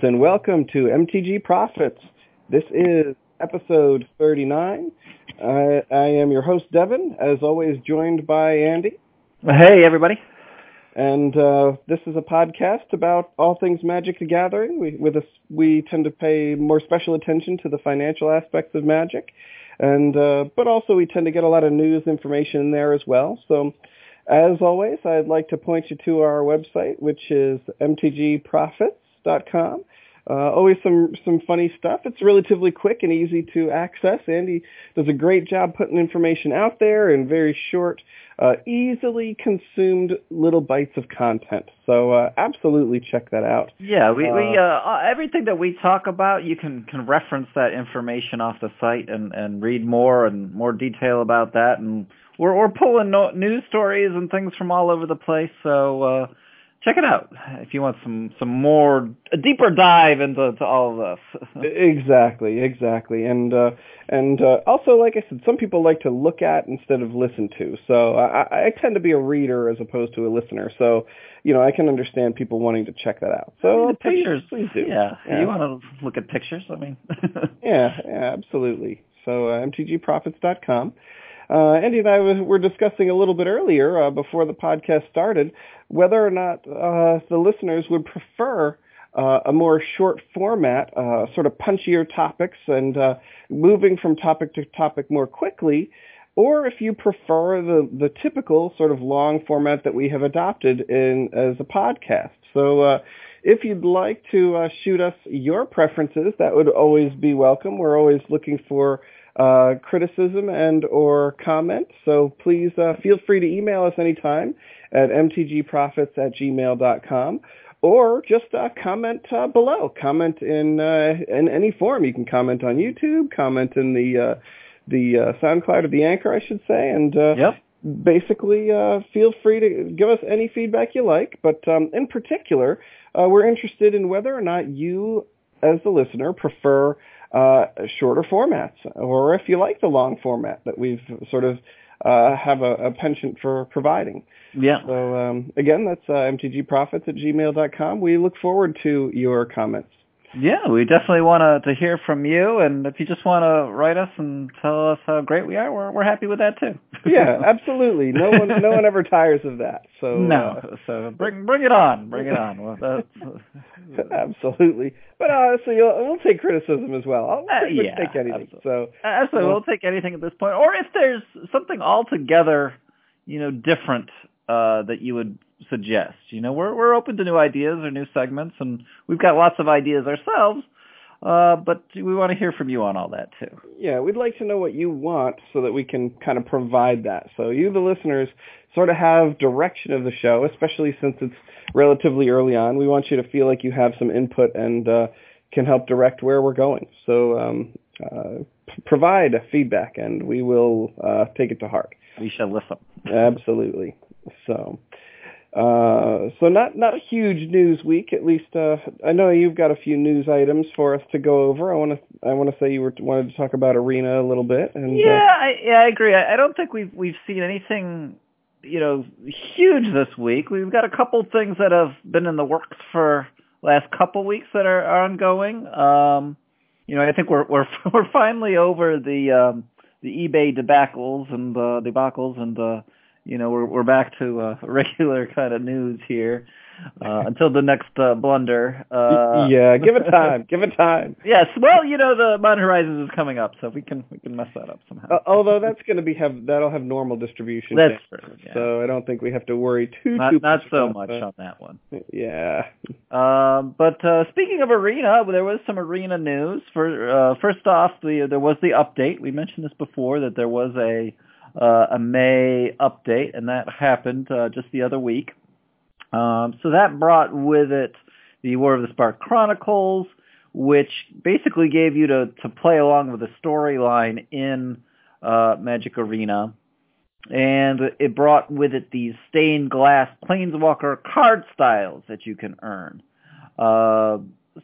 And welcome to MTG Profits. This is episode 39. Uh, I am your host, Devin, as always joined by Andy. Hey, everybody. And uh, this is a podcast about all things Magic the Gathering. We, with us, we tend to pay more special attention to the financial aspects of Magic, and uh, but also we tend to get a lot of news information in there as well. So, as always, I'd like to point you to our website, which is mtgprofits.com. Uh, always some some funny stuff. It's relatively quick and easy to access. Andy does a great job putting information out there in very short, uh, easily consumed little bites of content. So uh, absolutely check that out. Yeah, we, we uh, everything that we talk about, you can can reference that information off the site and and read more and more detail about that. And we're we're pulling no, news stories and things from all over the place. So. Check it out if you want some some more a deeper dive into to all of this. exactly, exactly, and uh, and uh, also, like I said, some people like to look at instead of listen to. So I, I tend to be a reader as opposed to a listener. So you know, I can understand people wanting to check that out. So I mean, please, pictures, please do. Yeah, yeah. you want to look at pictures? I mean, yeah, yeah, absolutely. So uh, mtgprofits.com. Uh, Andy and I were discussing a little bit earlier uh, before the podcast started whether or not uh, the listeners would prefer uh, a more short format, uh, sort of punchier topics and uh, moving from topic to topic more quickly, or if you prefer the, the typical sort of long format that we have adopted in as a podcast. So uh, if you'd like to uh, shoot us your preferences, that would always be welcome. We're always looking for uh, criticism and or comment. So please uh, feel free to email us anytime at mtgprofits at gmail.com or just uh, comment uh, below. Comment in uh, in any form. You can comment on YouTube, comment in the uh, the uh, SoundCloud or the Anchor, I should say, and uh, yep. basically uh, feel free to give us any feedback you like. But um, in particular, uh, we're interested in whether or not you, as the listener, prefer uh, shorter formats, or if you like the long format that we've sort of uh, have a, a, penchant for providing. Yeah. So um, again, that's uh, mtgprofits at gmail.com. We look forward to your comments. Yeah, we definitely want to, to hear from you, and if you just want to write us and tell us how great we are, we're we're happy with that too. yeah, absolutely. No one no one ever tires of that. So no, uh, so bring bring it on, bring it on. Well, absolutely. But honestly, we'll take criticism as well. I'll uh, yeah, take anything. Absolutely. So absolutely, we'll take anything at this point. Or if there's something altogether, you know, different uh, that you would suggest. You know, we're we're open to new ideas or new segments, and we've got lots of ideas ourselves. Uh, but we want to hear from you on all that too. Yeah, we'd like to know what you want so that we can kind of provide that. So you, the listeners, sort of have direction of the show, especially since it's relatively early on. We want you to feel like you have some input and uh, can help direct where we're going. So um, uh, p- provide feedback, and we will uh, take it to heart. We shall listen. Absolutely. So. Uh, so not not a huge news week. At least uh, I know you've got a few news items for us to go over. I want to I want to say you were wanted to talk about Arena a little bit. And yeah, uh, I, yeah, I agree. I, I don't think we've we've seen anything you know huge this week. We've got a couple things that have been in the works for last couple weeks that are, are ongoing. Um, you know, I think we're we're we're finally over the um, the eBay debacles and uh, debacles and. Uh, you know, we're we're back to uh, regular kind of news here uh, until the next uh, blunder. Uh, yeah, give it time. give it time. Yes, well, you know, the Modern Horizons is coming up, so we can we can mess that up somehow. Uh, although that's going to be have that'll have normal distribution. That's true. Yeah. So I don't think we have to worry too not, too not much so much that. on that one. Yeah. Um, but uh, speaking of arena, there was some arena news. For uh, first off, the there was the update. We mentioned this before that there was a a May update, and that happened uh, just the other week. Um, so that brought with it the War of the Spark Chronicles, which basically gave you to, to play along with the storyline in uh, Magic Arena. And it brought with it these stained glass Planeswalker card styles that you can earn. Uh,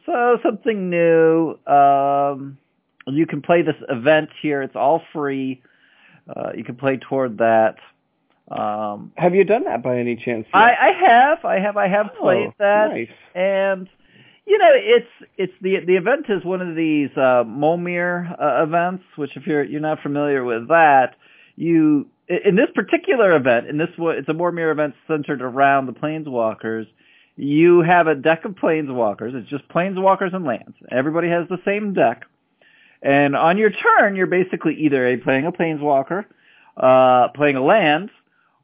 so something new. Um, you can play this event here. It's all free. Uh, you can play toward that. Um, have you done that by any chance? I, I have, I have, I have played oh, that, nice. and You know, it's it's the the event is one of these uh, Momir uh, events, which if you're you're not familiar with that, you in this particular event, in this it's a Momir event centered around the planeswalkers. You have a deck of planeswalkers. It's just planeswalkers and lands. Everybody has the same deck, and on your turn, you're basically either playing a planeswalker, uh, playing a land,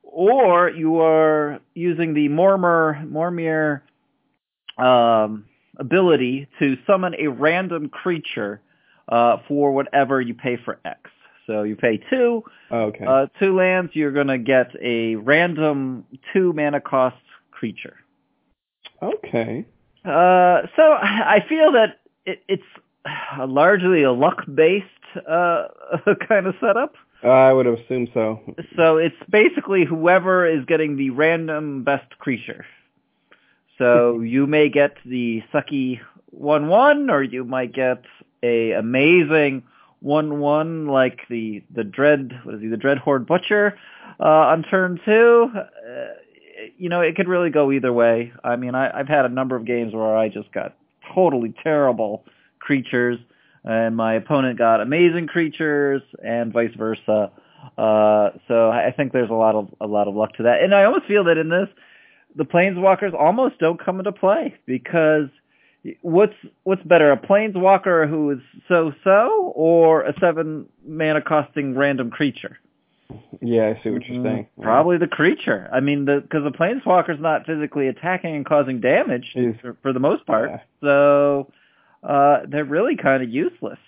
or you are using the Momir Momir um, ability to summon a random creature uh, for whatever you pay for X. So you pay two, okay. uh, two lands, you're going to get a random two mana cost creature. Okay. Uh, so I feel that it, it's largely a luck-based uh, kind of setup. I would assume so. So it's basically whoever is getting the random best creature. So you may get the sucky one one, or you might get a amazing one one like the the dread what is he the dread horde butcher uh, on turn two. Uh, you know, it could really go either way. I mean, I, I've had a number of games where I just got totally terrible creatures, and my opponent got amazing creatures, and vice versa. Uh, so I think there's a lot of a lot of luck to that, and I almost feel that in this the planeswalkers almost don't come into play because what's what's better, a planeswalker who is so so or a seven mana costing random creature? Yeah, I see what you're saying. Mm, probably the creature. I mean, the because the planeswalker's not physically attacking and causing damage for, for, the most part, yeah. so uh, they're really kind of useless,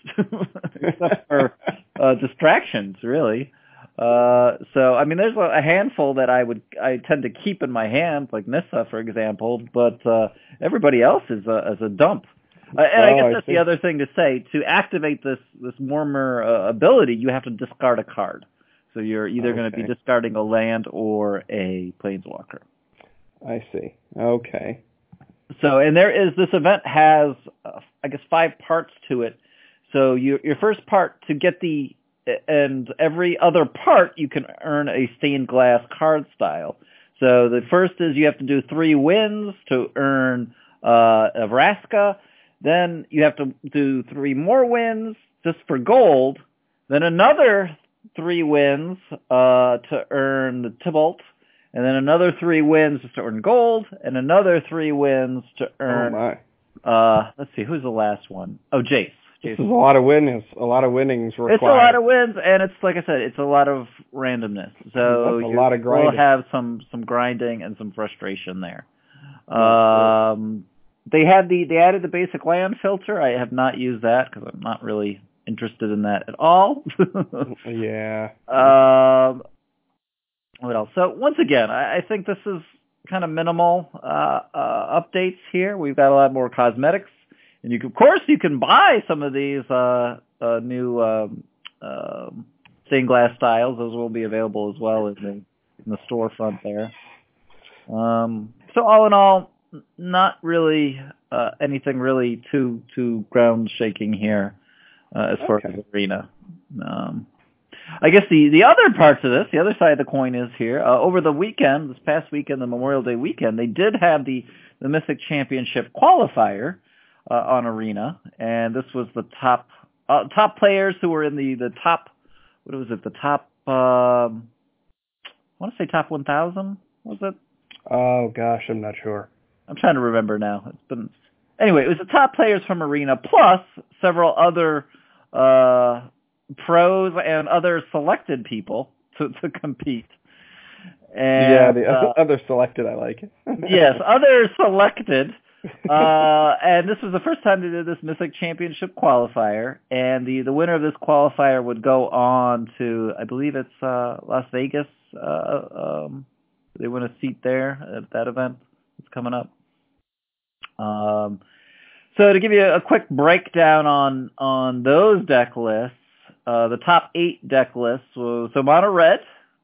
except for uh, distractions, really. Uh, so I mean, there's a handful that I would I tend to keep in my hand, like Nissa, for example. But uh, everybody else is a is a dump. Uh, and oh, I guess that's I the other thing to say. To activate this this Momir uh, ability, you have to discard a card. So you're either okay. going to be discarding a land or a planeswalker. I see. Okay. So and there is this event has uh, I guess five parts to it. So you, your first part to get the and every other part you can earn a stained glass card style. So the first is you have to do three wins to earn uh, a Vraska. Then you have to do three more wins just for gold. Then another three wins uh, to earn the Tibalt. And then another three wins to earn gold. And another three wins to earn... Oh, my. Uh, let's see, who's the last one? Oh, Jace. This is a lot of winnings. A lot of winnings required. It's a lot of wins, and it's like I said, it's a lot of randomness. So That's a lot of grinding. We'll have some some grinding and some frustration there. Um, they had the they added the basic land filter. I have not used that because I'm not really interested in that at all. yeah. Um, what else? So once again, I, I think this is kind of minimal uh, uh, updates here. We've got a lot more cosmetics. And you can, of course, you can buy some of these uh, uh, new um, uh, stained glass styles. Those will be available as well in the in the storefront there. Um, so all in all, not really uh, anything really too too ground shaking here uh, as far Okay. as arena. Um, I guess the the other parts of this, the other side of the coin is here. Uh, over the weekend, this past weekend, the Memorial Day weekend, they did have the the Mythic Championship qualifier uh, on Arena, and this was the top uh, top players who were in the the top. What was it? The top. Um, I want to say top 1,000. Was it? Oh gosh, I'm not sure. I'm trying to remember now. It's been anyway. It was the top players from Arena plus several other uh, pros and other selected people to to compete. And, yeah, the uh, other selected, I like it. yes, other selected. uh, and this was the first time they did this Mythic Championship qualifier, and the the winner of this qualifier would go on to, I believe it's uh, Las Vegas. Uh, um, they win a seat there at that event that's coming up. Um, so to give you a quick breakdown on on those deck lists, uh, the top eight deck lists was so mono red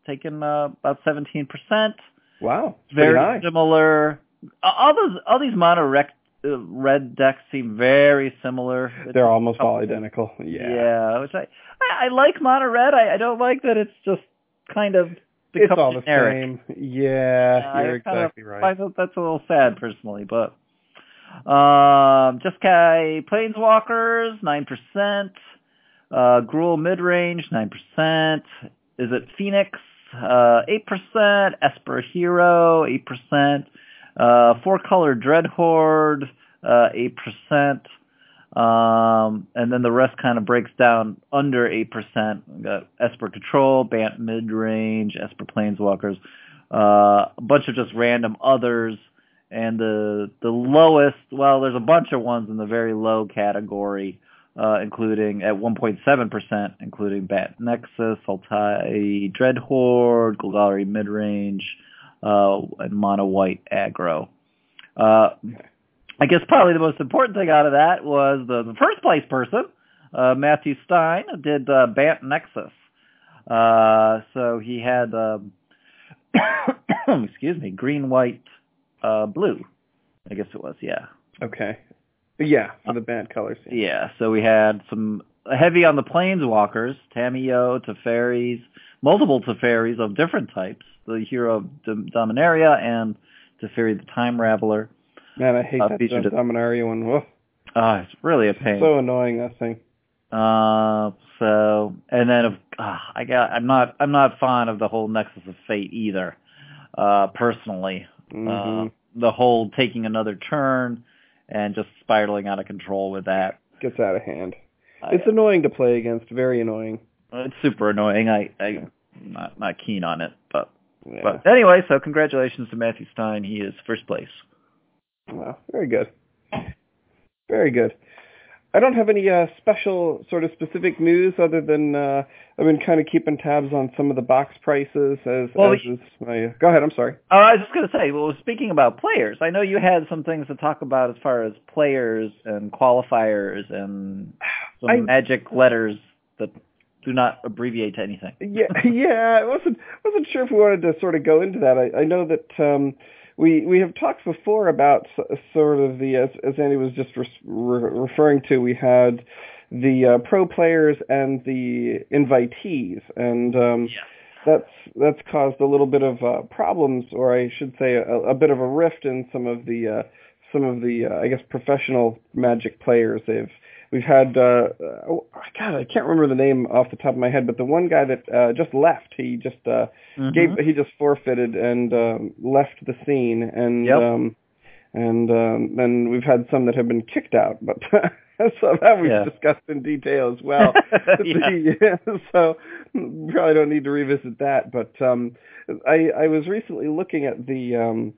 taking uh, about seventeen percent. wow, Very similar. All those all these mono rec, uh, red decks seem very similar. They're almost all identical. Yeah. Yeah, which I, I I like mono red. I, I don't like that it's just kind of It's all the generic. same. Yeah, I you're kind of exactly right. that that's a little sad personally, but Um, Jeskai Planeswalkers, 9%. Uh, mid range 9%. Izzet Phoenix? Uh, 8%. Esper Hero, 8%. Uh, Four Color Dreadhorde, uh, 8%. Um, and then the rest kind of breaks down under 8%. We got Esper Control, Bant Midrange, Esper Planeswalkers, uh, a bunch of just random others. And the the lowest, well, there's a bunch of ones in the very low category, uh, including at 1.7%, including Bant Nexus, Sultai Dreadhorde, Golgari Midrange, uh, and Mono White Aggro. Uh, I guess probably the most important thing out of that was the, the first place person, uh, Matthew Stein, did uh, Bant Nexus. Uh, so he had, um, excuse me, green, white, uh, blue. I guess it was, yeah. Okay. Yeah, for the Bant colors. Yeah, so we had some heavy on the planeswalkers, Tamiyo, Teferis, multiple Teferis of different types, the hero of Dominaria and Teferi the Time Raveler. Man, I hate Uh, that featured. Dominaria one. Whoa. Oh, it's really a pain. So annoying that thing. Uh, so and then of uh, I got I'm not I'm not fond of the whole Nexus of Fate either. Uh, personally, mm-hmm. uh, the whole taking another turn and just spiraling out of control with that. Gets out of hand. I- It's uh, annoying to play against. Very annoying. it's super annoying. I I'm not not keen on it, but Yeah. but anyway. So congratulations to Matthew Stein. He is first place. Wow, very good. Very good. I don't have any uh, special sort of specific news other than uh, I've been kind of keeping tabs on some of the box prices as, Well, as my. Go ahead. I'm sorry. Oh, I was just going to say, well, speaking about players, I know you had some things to talk about as far as players and qualifiers and some I- magic letters that do not abbreviate to anything. Yeah, yeah. I wasn't wasn't sure if we wanted to sort of go into that. I, I know that um, we we have talked before about sort of the as, as Andy was just re- re- referring to. We had the uh, pro players and the invitees, and um, that's that's caused a little bit of uh, problems, or I should say, a, a bit of a rift in some of the uh, some of the uh, I guess professional Magic players. They've we've had uh, oh, God, I can't remember the name off the top of my head, but the one guy that uh, just left, he just uh, Mhm. gave he just forfeited and um, left the scene, and Yep. um, and um, then we've had some that have been kicked out, but. So that we've Yeah. discussed in detail as well. Yeah. The- so probably don't need to revisit that. But um, I, I was recently looking at the um,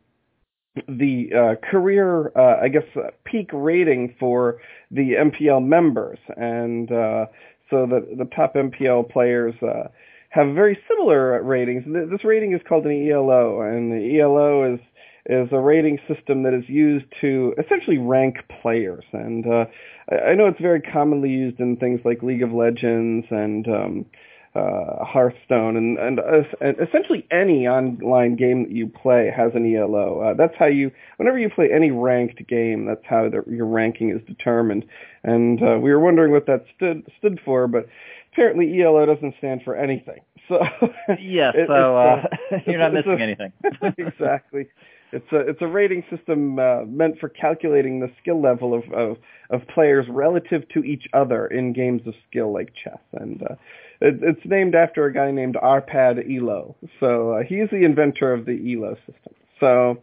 the uh, career, uh, I guess, uh, peak rating for the MPL members, and uh, so the the top MPL players uh, have very similar ratings. This rating is called an ELO, and the ELO is is a rating system that is used to essentially rank players. And uh, I know it's very commonly used in things like League of Legends and um, uh, Hearthstone, and, and, uh, and essentially any online game that you play has an ELO. Uh, that's how you, whenever you play any ranked game, that's how the, your ranking is determined. And uh, we were wondering what that stood stood for, but apparently ELO doesn't stand for anything. So yeah, it- so uh, you're not missing a- anything. exactly. It's a it's a rating system uh, meant for calculating the skill level of, of of players relative to each other in games of skill like chess, and uh, it, it's named after a guy named Arpad Elo. So uh, he's the inventor of the Elo system. So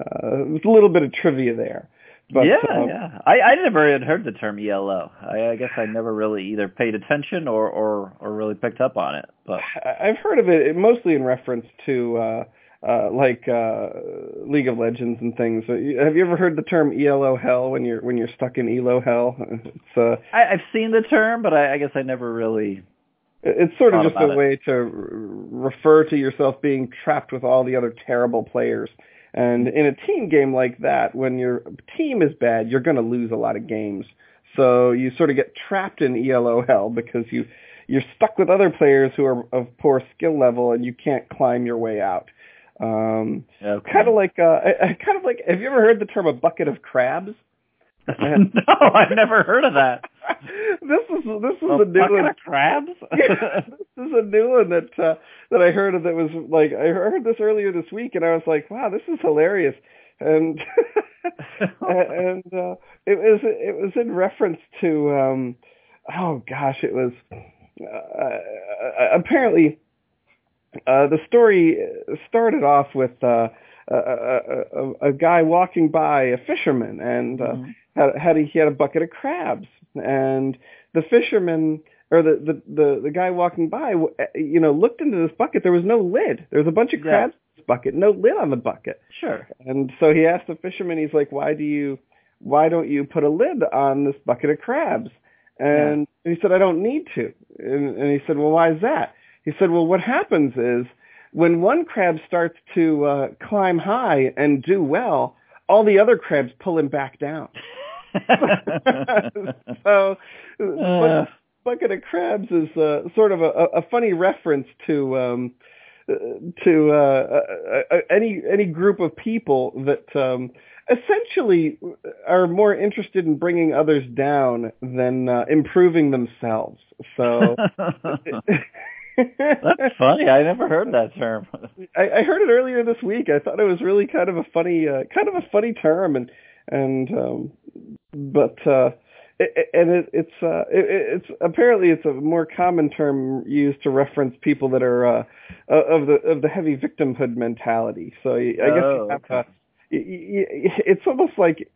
uh, there's a little bit of trivia there. But, yeah, um, yeah. I, I never had heard the term ELO. I, I guess I never really either paid attention or, or, or really picked up on it. But I- I've heard of it mostly in reference to uh, uh, like uh, League of Legends and things. Uh, Have you ever heard the term ELO hell when you're when you're stuck in ELO hell? It's uh, I, I've seen the term, but I, I guess I never really. It's sort of just a it. way to r- refer to yourself being trapped with all the other terrible players. And in a team game like that, when your team is bad, you're going to lose a lot of games. So you sort of get trapped in ELO hell because you you're stuck with other players who are of poor skill level and you can't climb your way out. Um, Okay. kind of like uh, kind of like have you ever heard the term a bucket of crabs? no, I've never heard of that. this is this is A a new one. of crabs? Yeah, this is a new one that uh, that I heard of that was like I heard this earlier this week and I was like, wow, this is hilarious. And and uh, it was it was in reference to um, oh gosh, it was uh, uh, apparently uh, the story started off with uh, a, a, guy walking by a fisherman and uh, mm-hmm. had, had a, he had a bucket of crabs. And the fisherman or the, the the the guy walking by you know looked into this bucket. There was no lid. There was a bunch of crabs yeah. in this bucket. No lid on the bucket. Sure. And so he asked the fisherman he's like why do you why don't you put a lid on this bucket of crabs? And yeah. he said i don't need to. And, and he said well why is that? He said well what happens is when one crab starts to uh, climb high and do well, all the other crabs pull him back down. so, uh. bucket of crabs is uh, sort of a, a funny reference to um, to uh, any any group of people that um, essentially are more interested in bringing others down than uh, improving themselves. So That's funny. I never heard that term. I, I heard it earlier this week. I thought it was really kind of a funny, uh, kind of a funny term, and and um, but uh, it, and it, it's uh, it, it's apparently it's a more common term used to reference people that are uh, of the of the heavy victimhood mentality. So I guess oh, you have okay. it's almost like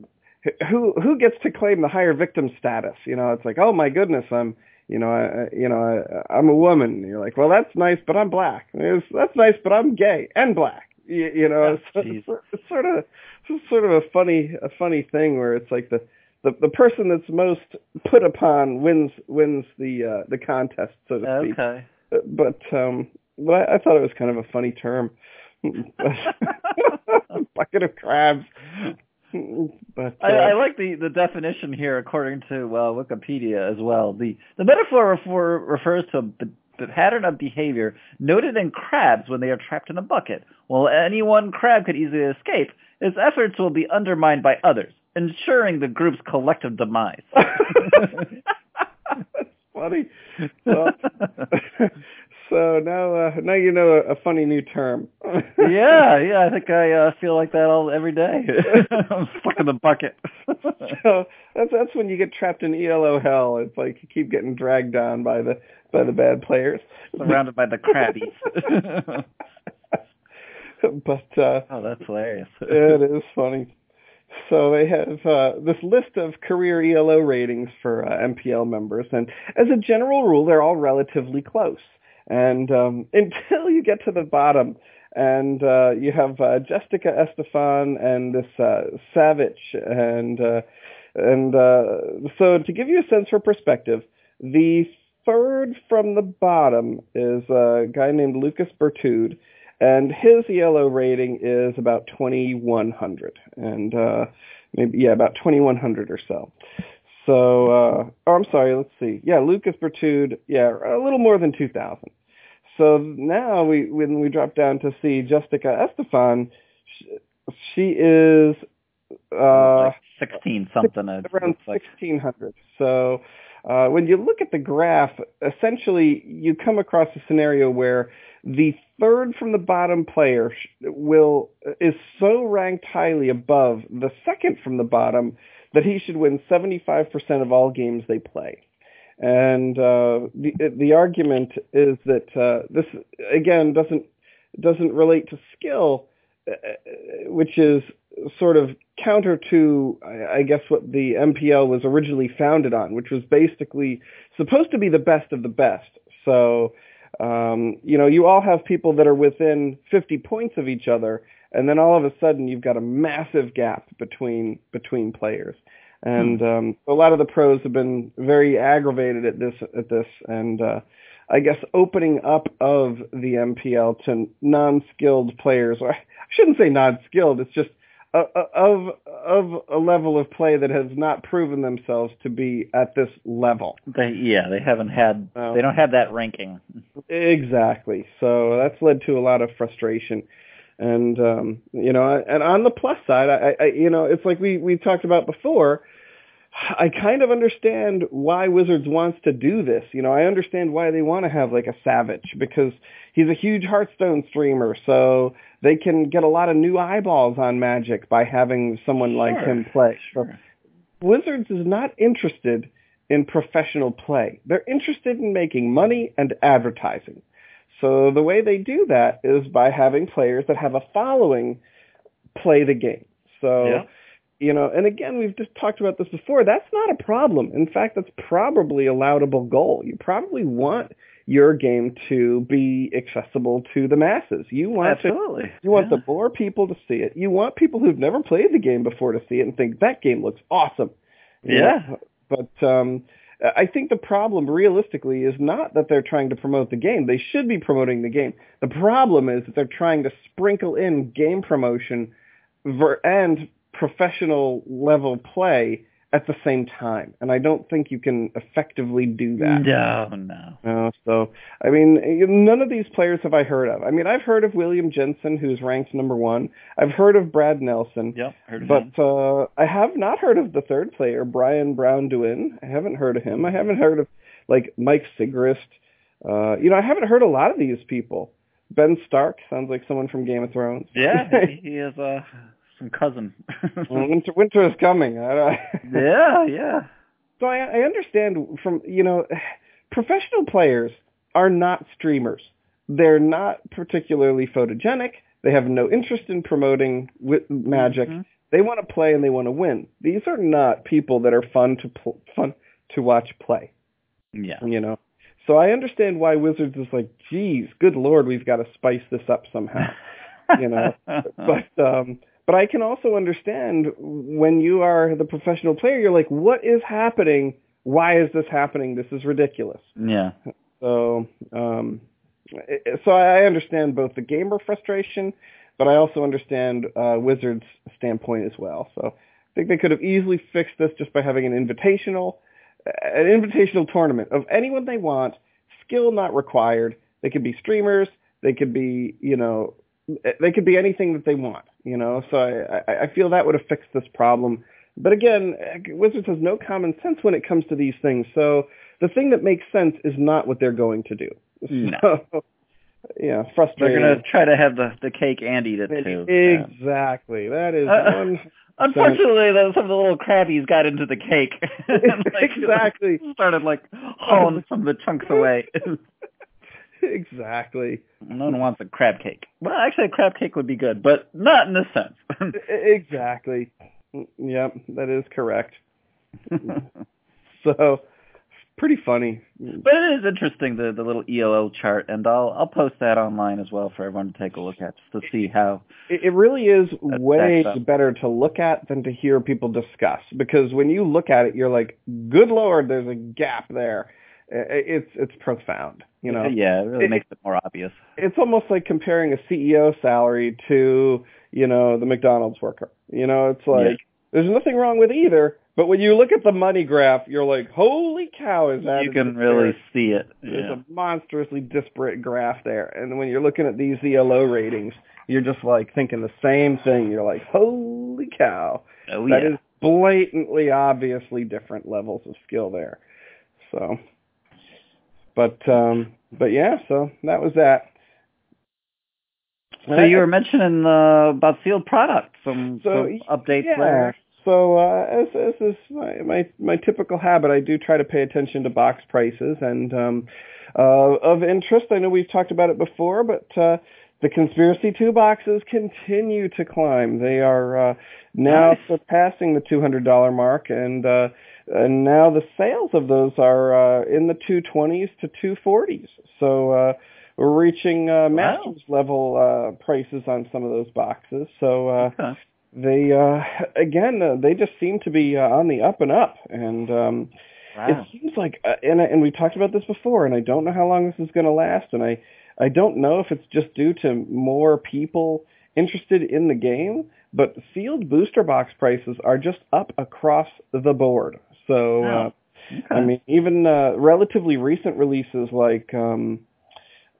who who gets to claim the higher victim status? You know, it's like, oh my goodness, I'm you know, I, you know, I, I'm a woman. And you're like, well, that's nice, but I'm black. That's nice, but I'm gay and black. You, you know, oh, it's, it's sort of it's sort of a funny a funny thing where it's like the the the person that's most put upon wins wins the uh, the contest, so to speak. Okay. But um, but I, I thought it was kind of a funny term. Bucket of crabs. But uh, I, I like the, the definition here, according to uh, Wikipedia as well. The the metaphor refer, refers to a the pattern of behavior noted in crabs when they are trapped in a bucket. While any one crab could easily escape, its efforts will be undermined by others, ensuring the group's collective demise. That's funny. Well, so now, uh, now you know a, a funny new term. yeah, yeah. I think I uh, feel like that all every day. I'm stuck in the bucket. so that's that's when you get trapped in ELO hell. It's like you keep getting dragged down by the by the bad players, surrounded by the crabbies. but uh, oh, that's hilarious. it is funny. So they have uh, this list of career ELO ratings for uh, MPL members, and as a general rule, they're all relatively close. And um, until you get to the bottom, and uh, you have uh, Jessica Estephan and this uh, Savjz, and uh, and uh, so to give you a sense for perspective, the third from the bottom is a guy named Lucas Berthoud, and his ELO rating is about 2100, and uh, maybe yeah, about 2100 or so. So, oh, I'm sorry, let's see. Yeah, Lucas Berthoud, yeah, a little more than 2,000. So now we when we drop down to see Jessica Estephan, she, she is uh, like sixteen something. around sixteen hundred. So uh, when you look at the graph, essentially you come across a scenario where the third from the bottom player will is so ranked highly above the second from the bottom that he should win 75% of all games they play. And uh, the the argument is that uh, this again doesn't doesn't relate to skill, uh, which is sort of counter to I guess what the MPL was originally founded on, which was basically supposed to be the best of the best. So um, you know you all have people that are within 50 points of each other, and then all of a sudden you've got a massive gap between between players and um, a lot of the pros have been very aggravated at this at this, and uh, I guess opening up of the MPL to non-skilled players, or I shouldn't say non-skilled, it's just a, a, of of a level of play that has not proven themselves to be at this level. They yeah, they haven't had uh, they don't have that ranking. Exactly. So that's led to a lot of frustration. And um, you know, and on the plus side, I, I you know, it's like we we talked about before. I kind of understand why Wizards wants to do this. You know, I understand why they want to have like a Savjz because he's a huge Hearthstone streamer. So They can get a lot of new eyeballs on Magic by having someone like him play. Sure. Wizards is not interested in professional play. They're interested in making money and advertising. So the way they do that is by having players that have a following play the game. So, Yeah. you know, and again, we've just talked about this before. That's not a problem. In fact, that's probably a laudable goal. You probably want your game to be accessible to the masses. You want to you want yeah. the more people to see it. You want people who've never played the game before to see it and think that game looks awesome. You Yeah. know? But um I think the problem realistically is not that they're trying to promote the game. They should be promoting the game. The problem is that they're trying to sprinkle in game promotion and professional level play at the same time. And I don't think you can effectively do that. No, no. No, so I mean, none of these players have I heard of. I mean, I've heard of William Jensen, who's ranked number one. I've heard of Brad Nelson, Yep. Heard of him. but uh, I have not heard of the third player, Brian Braun-Duin. I haven't heard of him. I haven't heard of like Mike Sigrist. Uh, you know, I haven't heard a lot of these people. Ben Stark sounds like someone from Game of Thrones. Yeah, he, he is uh, some cousin. Winter, winter is coming. Yeah, yeah. So I, I understand from you know, professional players are not streamers. They're not particularly photogenic. They have no interest in promoting wi- magic. Mhm. They want to play and they want to win. These are not people that are fun to pl- fun to watch play. Yeah. You know. So I understand why Wizards is like, geez, good lord, we've got to spice this up somehow. you know. but um but I can also understand when you are the professional player, you're like, what is happening? Why is this happening? This is ridiculous. yeah. So um i- so I understand both the gamer frustration, but I also understand uh Wizards standpoint as well. So I think they could have easily fixed this just by having an invitational an invitational tournament of anyone they want, skill not required. They could be streamers, they could be, you know, they could be anything that they want, you know. So I, I I feel that would have fixed this problem. But again, Wizards has no common sense when it comes to these things. So the thing that makes sense is not what they're going to do. No. So, yeah, frustrating. They're gonna try to have the the cake and eat it too. Yeah. Exactly. That is Uh, one. Unfortunately, the, some of the little crabbies got into the cake. and, like, Exactly. Started like hauling some of the chunks away. exactly. no one wants a crab cake. Well, actually, a crab cake would be good, but not in this sense. Exactly. Yep, that is correct. So, pretty funny. But it is interesting the the little ELO chart, and I'll I'll post that online as well for everyone to take a look at just to see how. It, it really is way better to look at than to hear people discuss because when you look at it, you're like, "Good lord, there's a gap there." It's it's profound, you know. yeah, it really It- makes it more obvious. It's almost like comparing a CEO salary to you know the McDonald's worker. You know, it's like Yeah. there's nothing wrong with either, but when you look at the money graph, you're like, "Holy cow, is that?" You can really see it. There's a monstrously disparate graph there. And when you're looking at these ELO ratings, you're just like thinking the same thing. You're like, holy cow. Oh That yeah. is blatantly, obviously different levels of skill there. So, but, um, but yeah, so that was that. So you were mentioning uh, about sealed products, some, So, some updates yeah. there. So uh, as as is my, my my typical habit, I do try to pay attention to box prices and um, uh, of interest. I know we've talked about it before, but uh, the conspiracy two boxes continue to climb. They are uh, now Nice. surpassing the two hundred dollar mark, and uh, and now the sales of those are uh, in the two twenties to two forties. So. Uh, we're reaching uh, masters level uh, prices on some of those boxes. So uh, Okay. they uh again uh, they just seem to be uh, on the up and up and um Wow. it seems like uh, and and we talked about this before and I don't know how long this is going to last and I I don't know if it's just due to more people interested in the game but sealed booster box prices are just up across the board so uh, Oh, Okay. I mean even uh relatively recent releases like um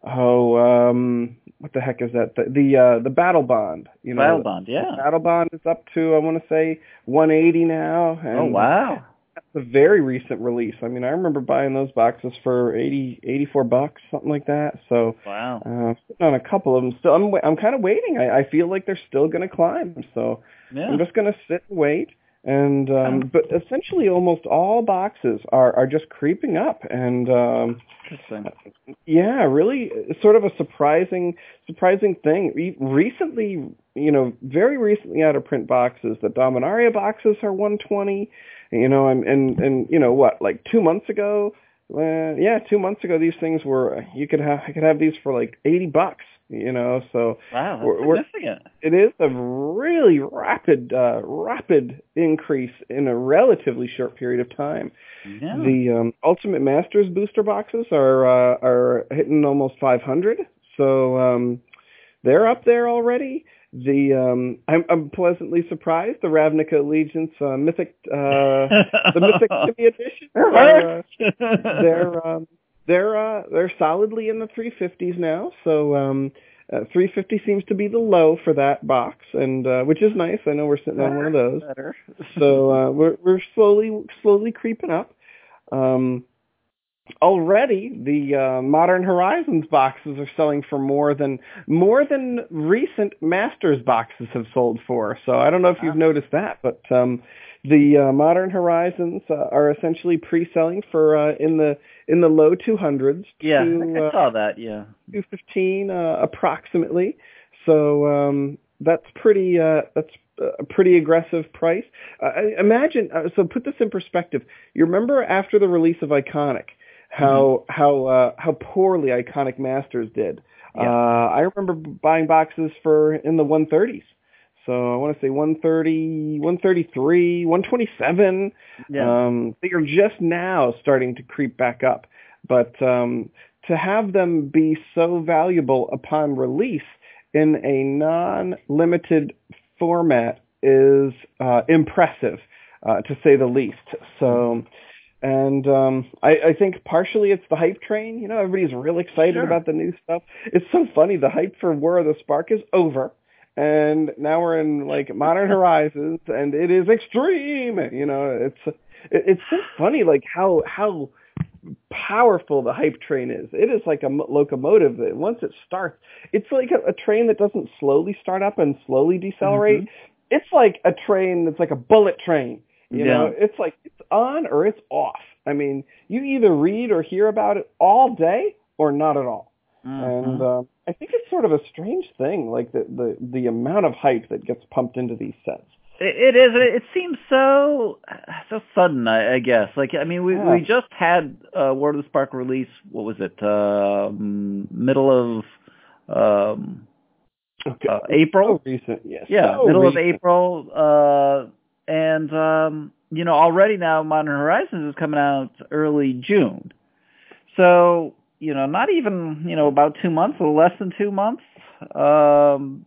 oh um what the heck is that the the uh the battle bond you know Battle Bond, yeah. Battle Bond is up to I want to say 180 now. And Oh wow. That's a very recent release. I mean, I remember buying those boxes for eighty, eighty-four bucks, something like that. So wow, uh, sitting on a couple of them. Still, I'm I'm kind of waiting. I, I feel like they're still going to climb. So yeah. I'm just going to sit and wait. And um, but essentially, almost all boxes are are just creeping up, and um, Interesting. yeah, really, sort of a surprising surprising thing. Recently, you know, very recently out of print boxes, the Dominaria boxes are 120. You know, and and and you know what, like two months ago, uh, yeah, two months ago, these things were you could have I could have these for like 80 bucks. You know, so Wow, that's We're- we're- it is a really rapid uh, rapid increase in a relatively short period of time. Yeah. The um, Ultimate Masters booster boxes are uh, are hitting almost 500, so um, they're up there already. The um, I'm, I'm pleasantly surprised. The Ravnica Allegiance uh, Mythic uh, the Mythic City Edition are, uh, they're um, they're uh, they're solidly in the 350s now. So um, uh, 350 seems to be the low for that box, and uh, which is nice. I know we're sitting on one of those Better. so uh, we're we're slowly slowly creeping up. Um, already, the uh, Modern Horizons boxes are selling for more than more than recent Masters boxes have sold for. So I don't know if you've noticed that, but um, the uh, Modern Horizons uh, are essentially pre-selling for uh, in the in the low 200s yeah, I to I uh, saw that. Yeah. 215 uh, approximately. So um, that's pretty uh, that's a pretty aggressive price. Uh, imagine uh, so put this in perspective. You remember after the release of Iconic how how uh, how poorly Iconic Masters did. Yeah. Uh, I remember buying boxes for in the 130s. So I want to say 130, 133, 127. Yeah. Um, they are just now starting to creep back up. But um, to have them be so valuable upon release in a non-limited format is uh, impressive, uh, to say the least. So, and um, I, I think partially it's the hype train. You know, everybody's real excited Sure. about the new stuff. It's so funny. The hype for War of the Spark is over. And now we're in like Modern Horizons, and it is extreme. You know, it's it, it's so funny, like how how powerful the hype train is. It is like a locomotive that once it starts, it's like a, a train that doesn't slowly start up and slowly decelerate. It's like a train that's like a bullet train. You Yeah. know, it's like it's on or it's off. I mean, you either read or hear about it all day or not at all. Mhm. And um, I think it's sort of a strange thing, like the, the the amount of hype that gets pumped into these sets. It, it is. It, it seems so so sudden. I, I guess. Like I mean, we Yeah. we just had uh, War of the Spark release. What was it? Um, middle of um, Okay. uh, April. So recent, yes. Yeah, so middle of. April. Uh, and um, you know, already now Modern Horizons is coming out early June. So you know, not even you know about two months, or less than two months. Um,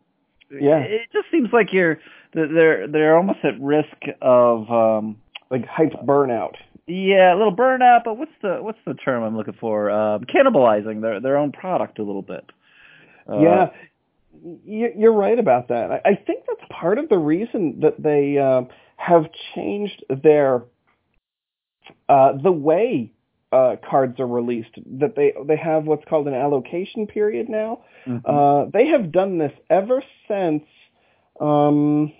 Yeah. it just seems like you're they're they're almost at risk of um like hype burnout. yeah a little burnout but what's the what's the term i'm looking for um cannibalizing their their own product a little bit uh, yeah, you're right about that. I I think that's part of the reason that they uh, have changed their uh, the way uh, cards are released. That they they have what's called an allocation period now. mhm. Uh, they have done this ever since. Um,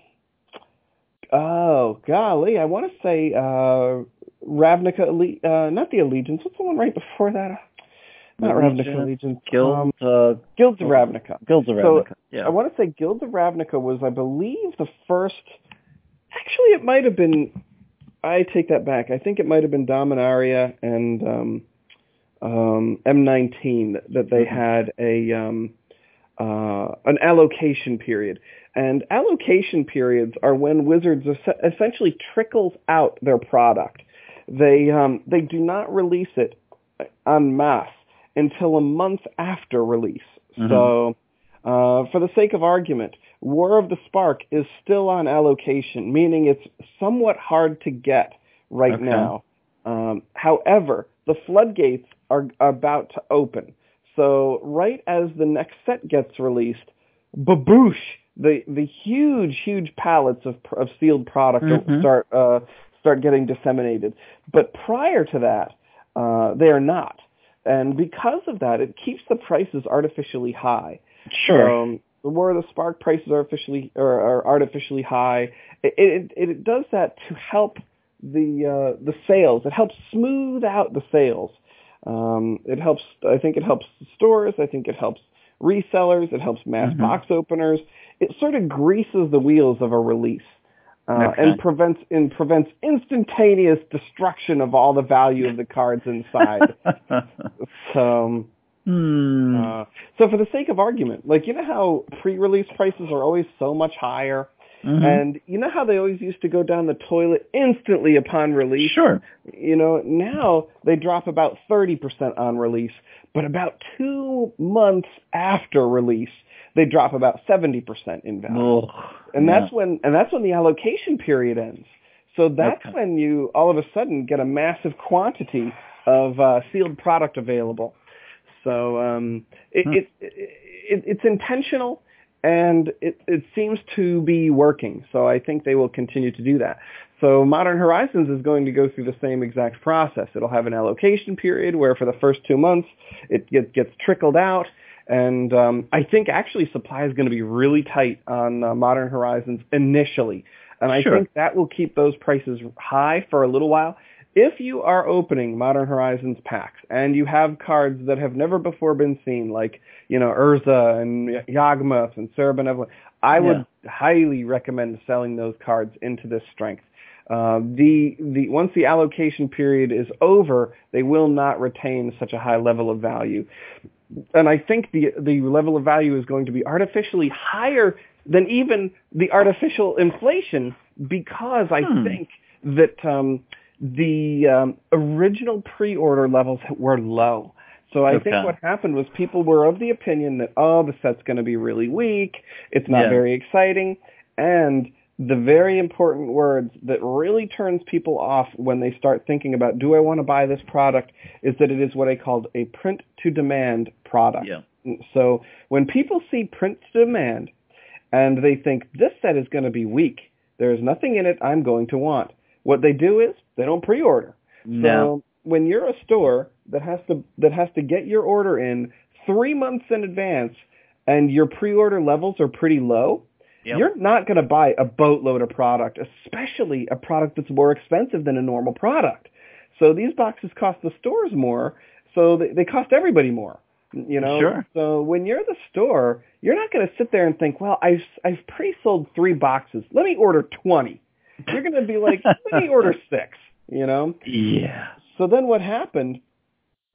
oh golly, I want to say uh, Ravnica, Alle- uh, not the Allegiance. What's the one right before that? Not Allegiance, Ravnica Allegiance. guild Um, uh Guilds of Ravnica. guilds of so, Ravnica. yeah I want to say Guilds of Ravnica was, I believe, the first. Actually, it might have been. I take that back. I think it might have been Dominaria and um, um, M19 that, that they Mhm. had a um, uh, an allocation period. And allocation periods are when Wizards essentially trickles out their product. They um, they do not release it en masse until a month after release. Mhm. So, uh, for the sake of argument, War of the Spark is still on allocation, meaning it's somewhat hard to get right Okay. now. Um, however, the floodgates are about to open. So right as the next set gets released, baboosh, the the huge huge pallets of of sealed product Mhm. start uh, start getting disseminated. But prior to that, uh, they are not. And because of that, it keeps the prices artificially high. Sure. Um, the more the spark prices are artificially or are artificially high, it, it, it does that to help the uh, the sales. It helps smooth out the sales. Um, it helps. I think it helps stores. I think it helps resellers. It helps mass Mhm. box openers. It sort of greases the wheels of a release. Uh, Okay. and prevents and prevents instantaneous destruction of all the value of the cards inside. so, um, hmm. uh, so for the sake of argument, like you know how pre-release prices are always so much higher, Mhm. and you know how they always used to go down the toilet instantly upon release. sure. You know now they drop about thirty percent on release, but about two months after release they drop about seventy percent in value Ugh. and Yeah. that's when and that's when the allocation period ends. So that's Okay. when you all of a sudden get a massive quantity of uh, sealed product available. So um, it, Hmm. it, it, it's intentional and it, it seems to be working. So I think they will continue to do that. So Modern Horizons is going to go through the same exact process. It'll have an allocation period where for the first two months it gets, gets trickled out. And um, I think actually supply is going to be really tight on uh, Modern Horizons initially. And I Sure. think that will keep those prices high for a little while. If you are opening Modern Horizons packs and you have cards that have never before been seen, like, you know, Urza and Yawgmoth and Serra Benevolent, I would highly recommend selling those cards into this strength. Uh, the the once the allocation period is over, they will not retain such a high level of value and I think the the level of value is going to be artificially higher than even the artificial inflation because I Hmm. think that um, the um, original pre-order levels were low. So I think what happened was people were of the opinion that oh the set's going to be really weak, it's not Yeah. very exciting, and the very important words that really turns people off when they start thinking about do I want to buy this product is that it is what I called a print to demand product. Yeah. So when people see print to demand and they think this set is going to be weak, there is nothing in it I'm going to want. What they do is they don't pre-order. No. So when you're a store that has to that has to get your order in 3 months in advance and your pre-order levels are pretty low, Yep. you're not going to buy a boatload of product, especially a product that's more expensive than a normal product. So these boxes cost the stores more, so they, they cost everybody more. You know, Sure. so when you're the store, you're not going to sit there and think, "Well, I've I've pre-sold three boxes. Let me order 20." You're going to be like, "Let me order six. You know, yeah. so then what happened,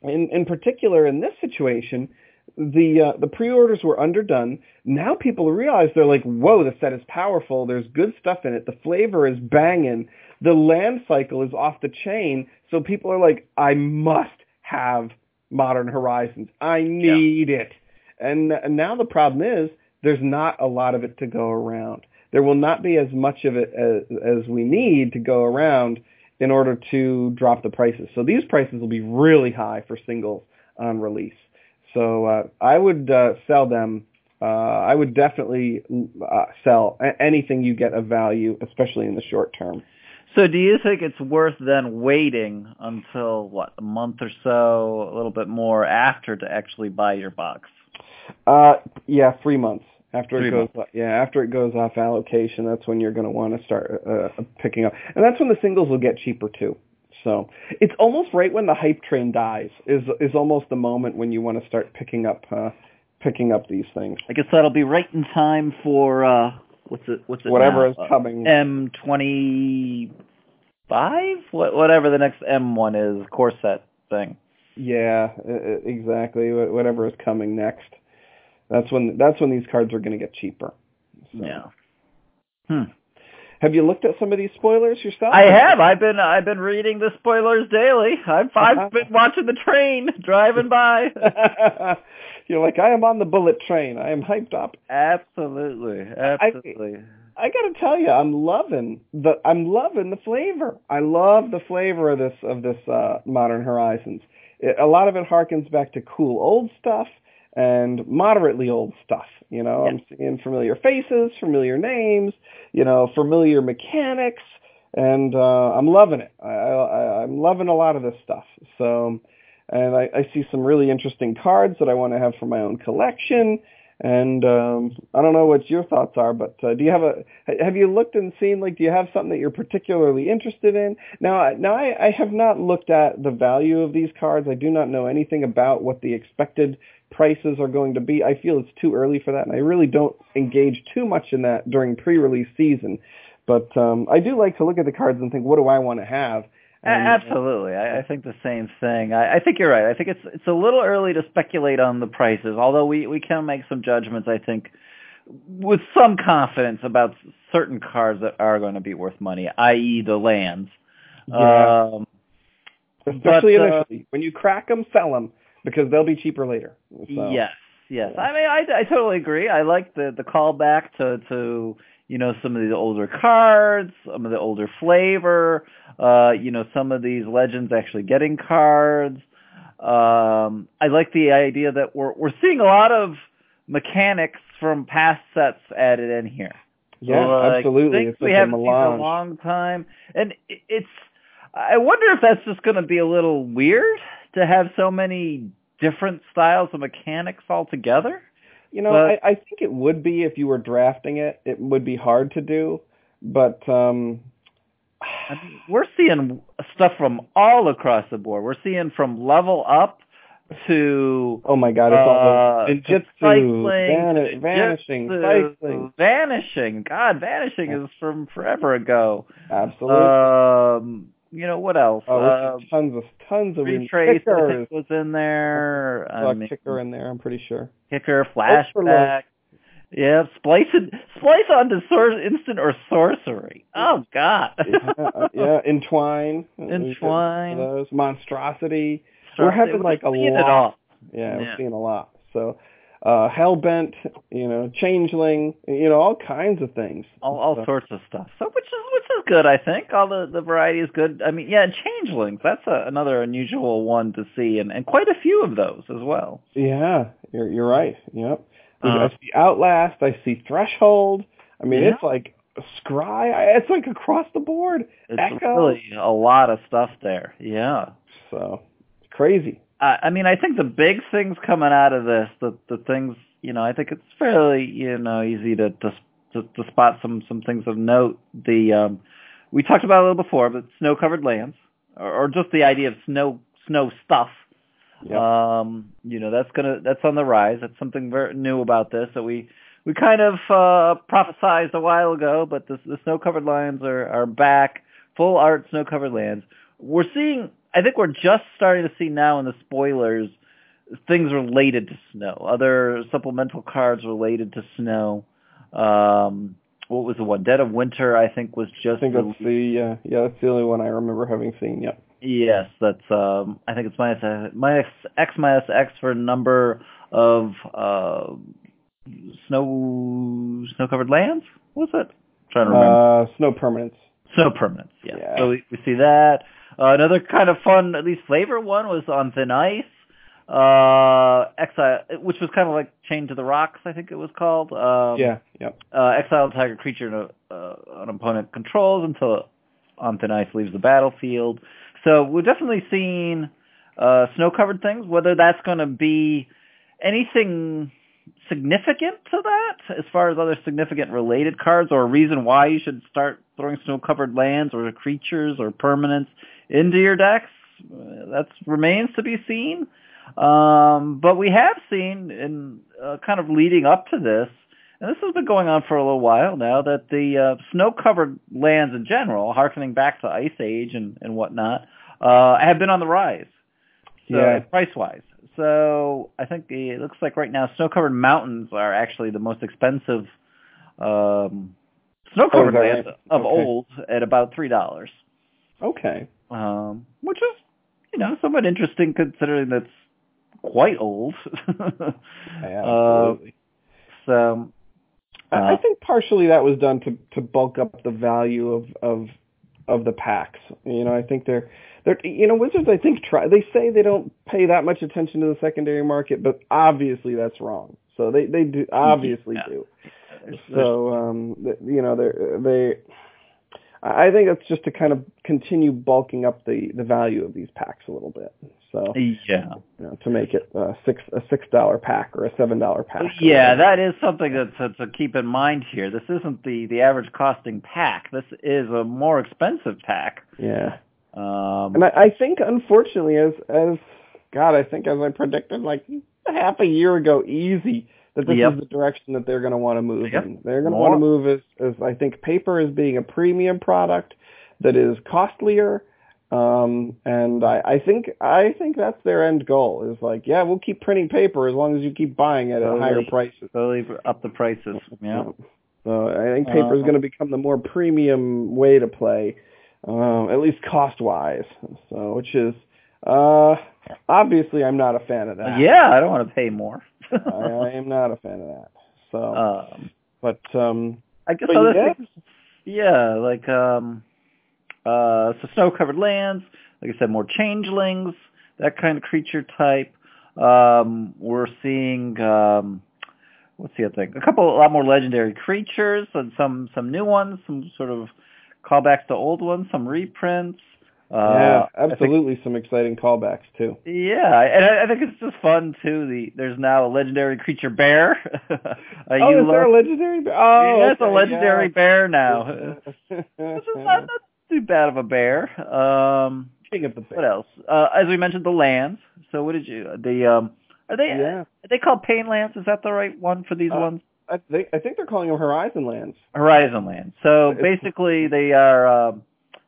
in, in particular in this situation, the uh, the pre-orders were underdone. Now people realize they're like, whoa, the set is powerful. There's good stuff in it. The flavor is banging. The land cycle is off the chain. So people are like, I must have Modern Horizons. I need it. And, and now the problem is there's not a lot of it to go around. There will not be as much of it as, as we need to go around in order to drop the prices. So these prices will be really high for singles on release. So uh, I would uh, sell them. Uh, I would definitely uh, sell anything you get of value, especially in the short term. So do you think it's worth then waiting until what a month or so, a little bit more after to actually buy your box? Uh, yeah, three months after it goes. Yeah, after it goes off allocation, that's when you're going to want to start uh, picking up, and that's when the singles will get cheaper too. So it's almost right when the hype train dies is is almost the moment when you want to start picking up uh, picking up these things. I guess that'll be right in time for uh what's it what's it Whatever now? is coming. M twenty five? What whatever the next M one is, core set thing. Yeah, e- e- exactly. Wh- Whatever is coming next. That's when that's when these cards are going to get cheaper. So. Yeah. Hmm. Have you looked at some of these spoilers yourself? I have. I've been I've been reading the spoilers daily. I've I've been watching the train driving by. You're like, I am on the bullet train. I am hyped up. Absolutely, absolutely. I got to tell you, I'm loving the I'm loving the flavor. I love the flavor of this of this uh, Modern Horizons. It, a lot of it harkens back to cool old stuff and moderately old stuff. You know, Yeah. I'm seeing familiar faces, familiar names, you know, familiar mechanics, and uh, I'm loving it. I, I, I'm loving a lot of this stuff. So, and I, I see some really interesting cards that I want to have for my own collection. And um, I don't know what your thoughts are, but uh, do you have a have you looked and seen like do you have something that you're particularly interested in? Now, now I, I have not looked at the value of these cards. I do not know anything about what the expected prices are going to be. I feel it's too early for that, and I really don't engage too much in that during pre-release season. But um, I do like to look at the cards and think, what do I want to have? Absolutely, I, I think the same thing. I, I think you're right. I think it's it's a little early to speculate on the prices, although we we can make some judgments. I think with some confidence about certain cars that are going to be worth money, i.e., the lands. Yeah. Um, Especially but, uh, initially, when you crack them, sell them because they'll be cheaper later. So, yes, yes. I mean, I, I totally agree. I like the the callback to to you know some of these older cards, some of the older flavor. Uh, you know, some of these legends actually getting cards. Um, I like the idea that we're we're seeing a lot of mechanics from past sets added in here. Yeah, like, absolutely. It's we like haven't seen in a long time, and it's. I wonder if that's just going to be a little weird to have so many different styles of mechanics altogether. You know, but, I, I think it would be if you were drafting it. It would be hard to do, but um I mean, we're seeing stuff from all across the board. We're seeing from level up to oh my god, it's uh, all ninjutsu, cycling, vanishing, jitsu, cycling, vanishing. God, vanishing is from forever ago. Absolutely. Um, you know what else? Oh, uh, tons of tons of retrace kicker. Was in there. I mean, kicker in there. I'm pretty sure. kicker flashback. Yeah, splice it, splice onto sor- instant or sorcery. Oh God. yeah, yeah, entwine. Entwine. Those monstrosity. Sorry, We're having like a lot. Yeah, Yeah. we're seeing a lot. So, uh, hellbent, you know, changeling, you know, all kinds of things. all, all So- sorts of stuff. So which is which is good, I think. All the the variety is good. I mean, yeah, and changelings. That's a, another unusual one to see, and and quite a few of those as well. Yeah, you're you're right. Yep. Uh, I see Outlast. I see Threshold. I mean, Yeah. it's like Scry. It's like across the board. It's Echo. really a lot of stuff there. Yeah. So it's crazy. I, I mean, I think the big things coming out of this, the the things, you know, I think it's fairly, you know, easy to to to, to spot some some things of note. The um, we talked about it a little before, but snow covered lands, or, or just the idea of snow snow stuff. Yep. Um, you know, that's gonna that's on the rise. That's something very new about this that we we kind of uh, prophesized a while ago, but the, the snow covered lands are are back, full art snow covered lands. We're seeing. I think we're just starting to see now in the spoilers things related to snow, other supplemental cards related to snow. Um, what was the one? Dead of Winter, I think, was just. I think that's the uh, yeah, that's the only one I remember having seen. Yep. Yes, that's. Um, I think it's minus uh, minus x minus x for number of uh, snow snow covered lands. What's it? trying to remember. Uh, snow permanents. Snow permanents. Yeah. yeah. So we, we see that. Uh, another kind of fun, at least flavor one was on Thin Ice. Uh, Exile, which was kind of like Chained to the Rocks, I think it was called. Um, yeah. Yep. uh, exile target creature uh, an opponent controls until on thin ice leaves the battlefield. So we've definitely seen uh, snow-covered things. Whether that's going to be anything significant to that, as far as other significant related cards, or a reason why you should start throwing snow-covered lands or creatures or permanents into your decks, that remains to be seen. Um, but we have seen, in uh, kind of leading up to this, and this has been going on for a little while now, that the uh, snow-covered lands in general, harkening back to Ice Age and, and whatnot, uh, have been on the rise. So, Yeah. price-wise. So I think the, it looks like right now snow-covered mountains are actually the most expensive um, snow-covered Oh, lands right? of Okay. old at about three dollars, Okay. um, which is you know somewhat interesting considering that's quite old. Yeah, Uh, absolutely. so I I uh, think partially that was done to to bulk up the value of of of the packs. You know, I think they're they're you know Wizards. I think try they say they don't pay that much attention to the secondary market, but obviously that's wrong. So they they do obviously Yeah. do. there's- So um you know they they I think that's just to kind of continue bulking up the the value of these packs a little bit. So yeah, you know, to make it a six a six dollar pack or a seven dollar pack. Yeah, that is something that to, to keep in mind here. This isn't the the average costing pack. This is a more expensive pack. Yeah. Um, and I, I think, unfortunately, as as God, I think as I predicted, like half a year ago, easy that this Yep. is the direction that they're going to want to move Yep. in. They're going to want to move as, as I think paper as being a premium product that is costlier. Um, and I, I think I think that's their end goal is like, yeah, we'll keep printing paper as long as you keep buying it at higher Totally. prices. slowly up the prices. Yeah. So I think paper is Uh, going to become the more premium way to play, um, at least cost wise. So which is uh, obviously I'm not a fan of that. Yeah, I don't want to pay more. I, I am not a fan of that. So, um, but um, I guess other yeah. things. Yeah, like um, uh, so snow-covered lands. Like I said, more changelings, that kind of creature type. Um, we're seeing um, what's the other thing? A couple, a lot more legendary creatures, and some some new ones, some sort of callbacks to old ones, some reprints. Uh, yeah, think- absolutely some exciting callbacks too. yeah, and I, I think it's just fun too. The there's now a legendary creature bear. oh, is there a legendary? bear? Oh, yeah, it's a legendary yeah. bear now. Which is not, not too bad of a bear. Um, King of the what else? Uh, as we mentioned, the lands. So what did you? The um, are they? Yeah, Are they called pain lands? Is that the right one for these Uh, ones? I think I think they're calling them Horizon Lands. Horizon lands. So It's- basically, they are um,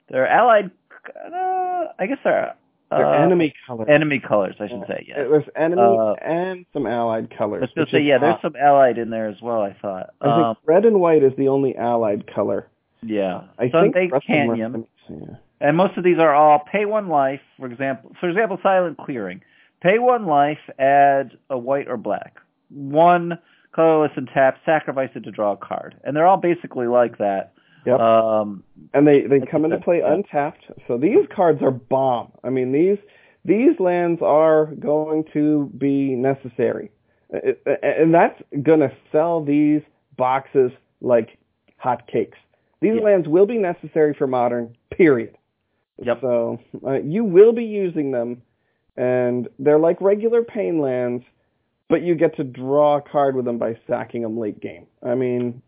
they're allied. Uh, I guess they're They're uh, enemy colors. enemy colors. I should Yeah. say. Yes. There's enemy Uh, and some allied colors. Let's just say, yeah, there's some allied in there as well. I thought. I think Um, red and white is the only allied color. yeah, I Sunday think rest of them are- Canyon, yeah. and most of these are all pay one life. For example, for example, Silent Clearing, pay one life, add a white or black, one colorless and tap, sacrifice it to draw a card, and they're all basically like that. Yep. Um, and they they come into play untapped. So these cards are bomb. I mean these these lands are going to be necessary, and that's gonna sell these boxes like hotcakes. These lands will be necessary for modern. Period. Yep. So uh, you will be using them, and they're like regular pain lands, but you get to draw a card with them by sacking them late game. I mean,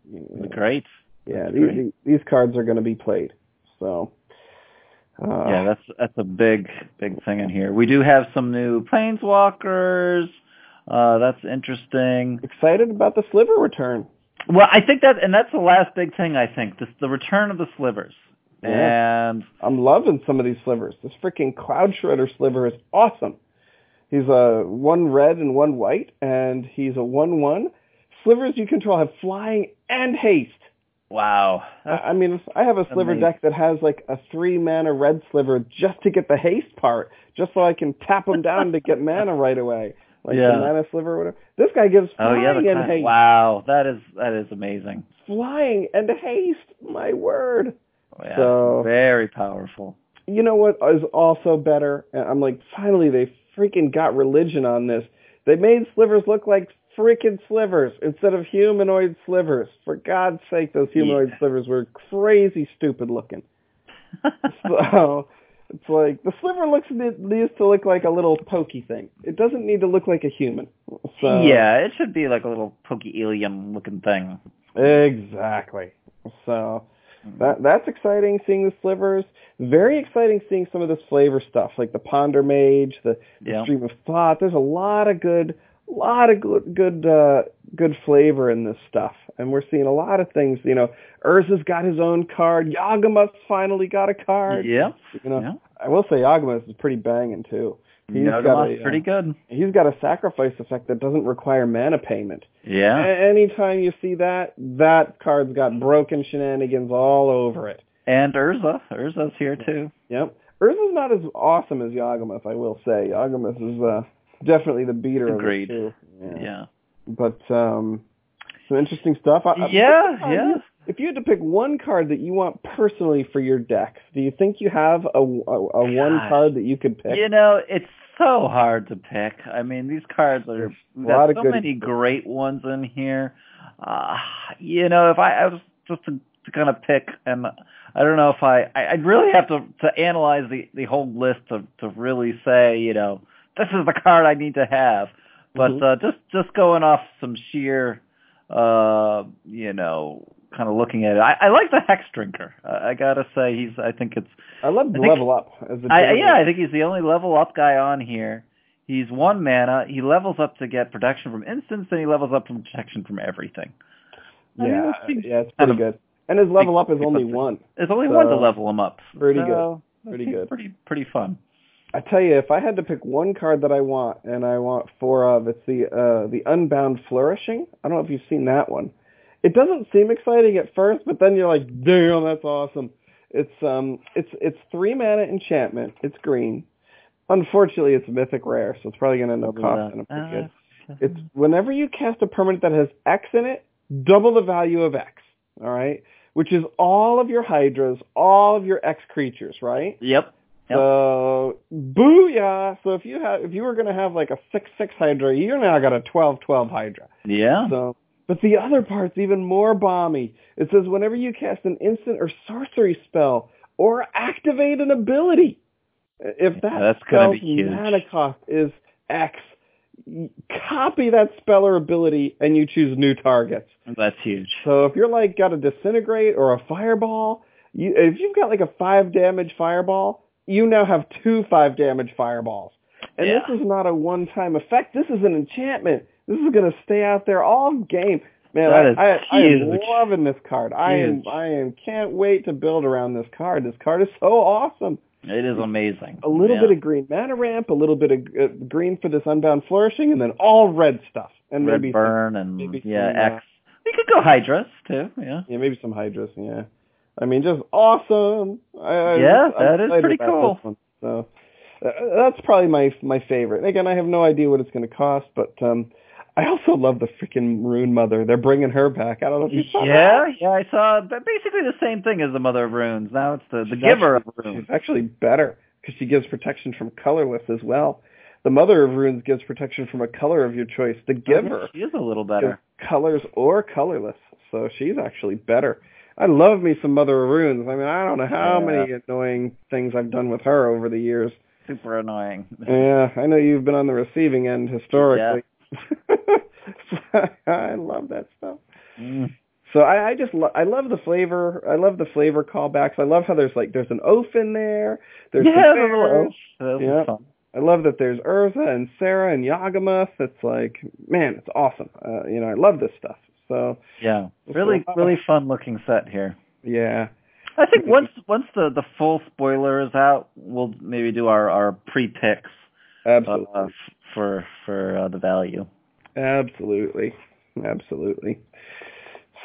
great. Yeah, these, these these cards are going to be played. So, uh, yeah, that's that's a big big thing in here. We do have some new planeswalkers. Uh, that's interesting. excited about the sliver return. Well, I think that, and that's the last big thing. I think this, the return of the slivers, Yeah. and I'm loving some of these slivers. This freaking Cloud Shredder sliver is awesome. He's a one red and one white, and he's a one one. Slivers you control have flying and haste. Wow, I I mean, I have a sliver Amazing. deck that has like a three mana red sliver just to get the haste part, just so I can tap them down to get mana right away. Like Yeah. the mana sliver or whatever. This guy gives oh flying yeah, and kind- haste. wow, that is that is amazing. Flying and haste. My word. Oh, yeah, So- very powerful. You know what is also better? And I'm like, finally they freaking got religion on this. They made slivers look like freaking slivers instead of humanoid slivers. For God's sake, those humanoid Yeah. slivers were crazy stupid looking. So it's like the sliver looks it needs to look like a little pokey thing. It doesn't need to look like a human. So yeah, it should be like a little pokey alien looking thing. exactly. So hmm. that that's exciting seeing the slivers. Very exciting seeing some of this flavor stuff like the Ponder Mage, the, the. Stream of Thought. There's a lot of good, lot of good, good, uh, good flavor in this stuff, and we're seeing a lot of things. You know, Urza's got his own card. Yawgmoth's finally got a card. Yeah, You know, yeah. I will say Yawgmoth's is pretty banging too. He's got Yawgmoth's a, uh, pretty good. He's got a sacrifice effect that doesn't require mana payment. Yeah. A- anytime you see that, that card's got broken shenanigans all over it. And Urza. Urza's here too. Yep. Urza's not as awesome as Yawgmoth, I will say. Yawgmoth is uh, definitely the beater Agreed. of the two. Yeah. Yeah. But um, some interesting stuff. I, I- Yeah, uh, yeah. If you had to pick one card that you want personally for your decks, do you think you have a, a, a one card that you could pick? You know, it's so hard to pick. I mean, these cards are we've a lot got of so good- many great ones in here. Uh, you know, if I, I was just to, to kind of pick, and I don't know if I, I I'd really have to to analyze the the whole list to to really say, you know, this is the card I need to have. But Mhm. uh just just going off some sheer uh you know kind of looking at it. I, I like the Hex Drinker. I, I gotta say he's I think it's I love I think- level up as a I, yeah, I think he's the only level up guy on here. He's one mana. He levels up to get protection from instants, and he levels up from protection from everything. I mean, yeah, seems yeah, it's pretty of- good. And his level up is only one. It's only one to level him up. pretty So, good. Pretty good. Pretty pretty fun. I tell you, if I had to pick one card that I want, and I want four of, it's the uh, the Unbound Flourishing. I don't know if you've seen that one. It doesn't seem exciting at first, but then you're like, damn, that's awesome. It's um, it's it's three mana enchantment. It's green. Unfortunately, it's mythic rare, so it's probably gonna no cost and I'm pretty good. It's whenever you cast a permanent that has X in it, double the value of X. All right, which is all of your hydras, all of your X creatures, right? Yep. Yep. So booyah! So if you have if you were gonna have like a six six Hydra, you now got a twelve twelve Hydra. Yeah. So but the other part's even more bomby. It says whenever you cast an instant or sorcery spell or activate an ability, if that Yeah, that's spell's mana cost is X, copy that spell or ability and you choose new targets. That's huge. So if you're like got a disintegrate or a fireball, you if you've got like a five damage fireball, you now have two five damage fireballs. And Yeah. this is not a one time effect. This is an enchantment. This is gonna stay out there all game. Man, That I, I, I, am loving this card. I am I am can't wait to build around this card. This card is so awesome. It is amazing. A little Yeah. bit of green mana ramp, a little bit of uh, green for this unbound flourishing, and then all red stuff. And red maybe some- burn and maybe yeah, some, uh, X. We could go Hydras too. Yeah. Yeah, maybe some hydras. Yeah, I mean, just awesome. I, I- Yeah, I'm that is pretty cool. one. So uh, that's probably my my favorite. Again, I have no idea what it's going to cost, but um, I also love the freaking Rune Mother. They're bringing her back. I don't know if you saw Yeah, that. yeah, I saw basically the same thing as the Mother of Runes. Now it's the, the She's giver actually- of runes. She's actually better because she gives protection from colorless as well. The Mother of Runes gives protection from a color of your choice. The Giver She is a little better. colors or colorless, so she's actually better. I love me some Mother of Runes. I mean, I don't know how Yeah. many annoying things I've done with her over the years. Super annoying. Yeah, I know you've been on the receiving end historically. I love that stuff. Mm. So I, I just lo- I love the flavor. I love the flavor callbacks. I love how there's like there's an oath in there. There's yeah, the the little bears. elf. That was Yeah. I love that there's Urza and Serra and Yawgmoth. It's like man, it's awesome. Uh, you know, I love this stuff. So Yeah, really, really fun looking set here. yeah, I think once once the the full spoiler is out, we'll maybe do our our pre picks uh, absolutely, f- for for uh, the value. absolutely, absolutely.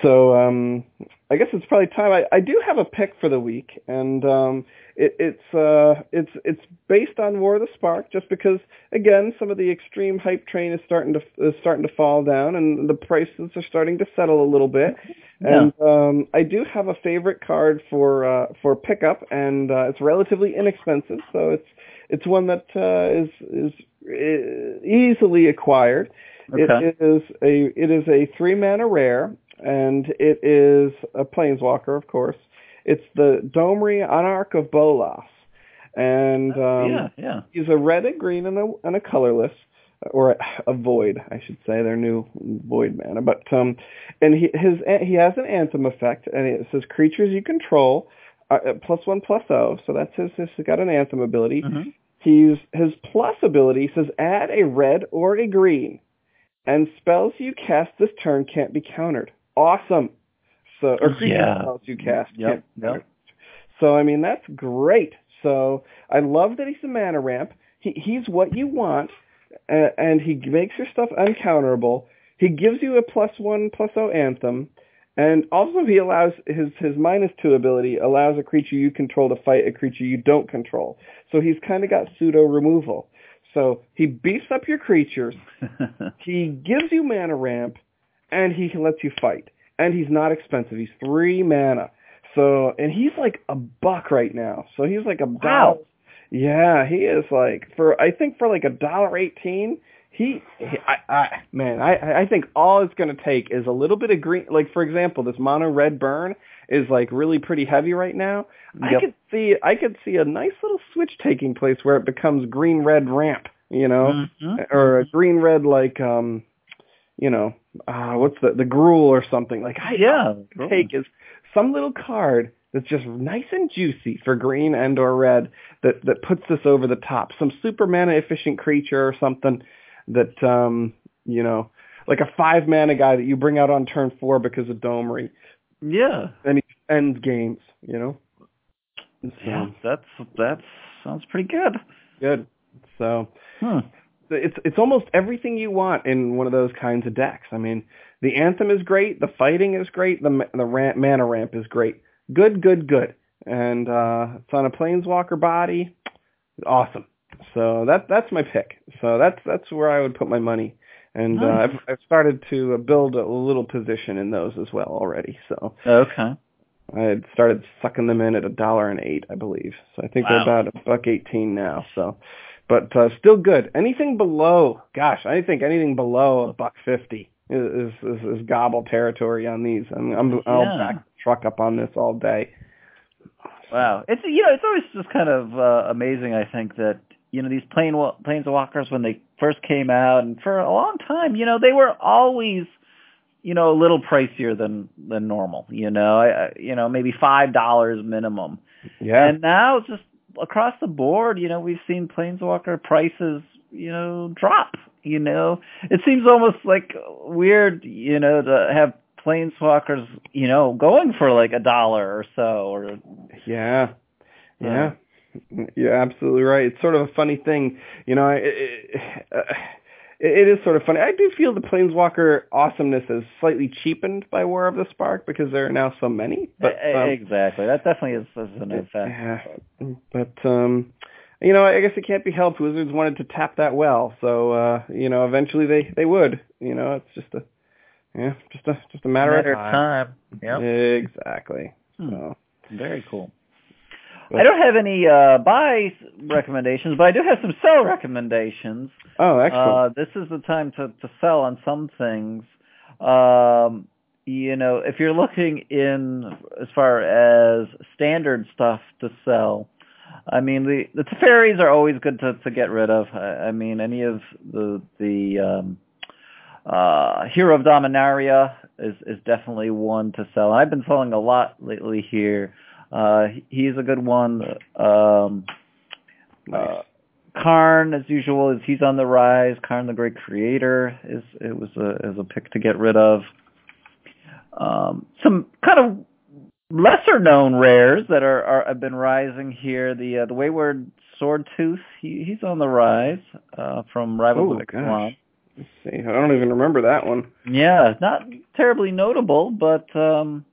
So um, I guess it's probably time. I, I do have a pick for the week, and um, it, it's uh, it's it's based on War of the Spark, just because again some of the extreme hype train is starting to is starting to fall down, and the prices are starting to settle a little bit. And um, I do have a favorite card for uh, for pickup, and uh, it's relatively inexpensive, so it's it's one that uh, is is uh, easily acquired. Okay. It is a it is a three mana rare, and it is a planeswalker, of course. It's the Domri Anarch of Bolas, and um, yeah, yeah. he's a red, a green, and a, and a colorless, or a, a void, I should say. Their new void mana, but um, and he his he has an anthem effect, and it says creatures you control uh, uh, plus one plus O. So that's his. He's got an anthem ability. Mhm. He's his plus ability says add a red or a green, and spells you cast this turn can't be countered. Awesome. So or creature Yeah. spells you cast Yep, yep. So I mean that's great. So I love that he's a mana ramp. He he's what you want, uh, and he makes your stuff uncounterable. He gives you a plus one plus O anthem, and also he allows his his minus two ability allows a creature you control to fight a creature you don't control. So he's kind of got pseudo removal. So he beefs up your creatures. He gives you mana ramp, and he lets you fight. And he's not expensive. He's three mana. So and he's like a buck right now. So he's like a Wow. dollar. Yeah, he is like for I think for like a dollar eighteen, he, he I, I man, I I think all it's going to take is a little bit of green. Like for example, this mono red burn is like really pretty heavy right now. Yep. I could see I could see a nice little switch taking place where it becomes green red ramp, you know, mm-hmm. or a green red like um, you know, uh, what's the the Gruul or something like. I, yeah, take is some little card that's just nice and juicy for green and or red that that puts this over the top. Some super mana efficient creature or something that um you know like a five mana guy that you bring out on turn four because of Domri. Yeah. And he ends games, you know. So, yeah, that's that sounds pretty good. Good. So hmm. It's it's almost everything you want in one of those kinds of decks. I mean, the anthem is great, the fighting is great, the the ramp, mana ramp is great. Good, good, good. And uh it's on a planeswalker body. Awesome. So that that's my pick. So that's that's where I would put my money. And nice. uh, I've, I've started to build a little position in those as well already. So okay, I had started sucking them in at a dollar and eight, I believe. So I think wow. they're about a buck eighteen now. So, but uh, still good. Anything below, gosh, I think anything below a buck fifty is is, is gobble territory on these. I'm, I'm yeah. I'll back the truck up on this all day. Wow, it's you know it's always just kind of uh, amazing. I think that you know these plane planeswalkers when they first came out, and for a long time, you know, they were always you know a little pricier than than normal. You know, I, you know maybe five dollars minimum. Yeah. And now it's just across the board, you know, we've seen planeswalker prices, you know, drop. You know, it seems almost like weird, you know, to have planeswalkers, you know, going for like a dollar or so. Or yeah, yeah. You're absolutely right. It's sort of a funny thing, you know. It, it, uh, it is sort of funny. I do feel the Planeswalker awesomeness is slightly cheapened by War of the Spark because there are now so many. But um, exactly, that definitely is, is an effect. Yeah, but um, you know, I guess it can't be helped. Wizards wanted to tap that well, so uh, you know, eventually they they would. You know, it's just a yeah, just a just a matter, matter of time. time. Yeah, exactly. Hmm. So. Very cool. I don't have any uh, buy recommendations, but I do have some sell recommendations. Oh, excellent. Uh, this is the time to, to sell on some things. Um, you know, if you're looking in as far as standard stuff to sell, I mean the the Teferis are always good to to get rid of. I, I mean any of the the um, uh, Hero of Dominaria is is definitely one to sell. I've been selling a lot lately here. Uh, he's a good one. Um, nice. uh, Karn, as usual, is he's on the rise. Karn, the Great Creator, is it was a is a pick to get rid of. Um, some kind of lesser known rares that are, are have been rising here. The uh, the Wayward Swordtooth, he he's on the rise uh, from Rival oh. Let's see. I don't even remember that one. Yeah, not terribly notable, but um,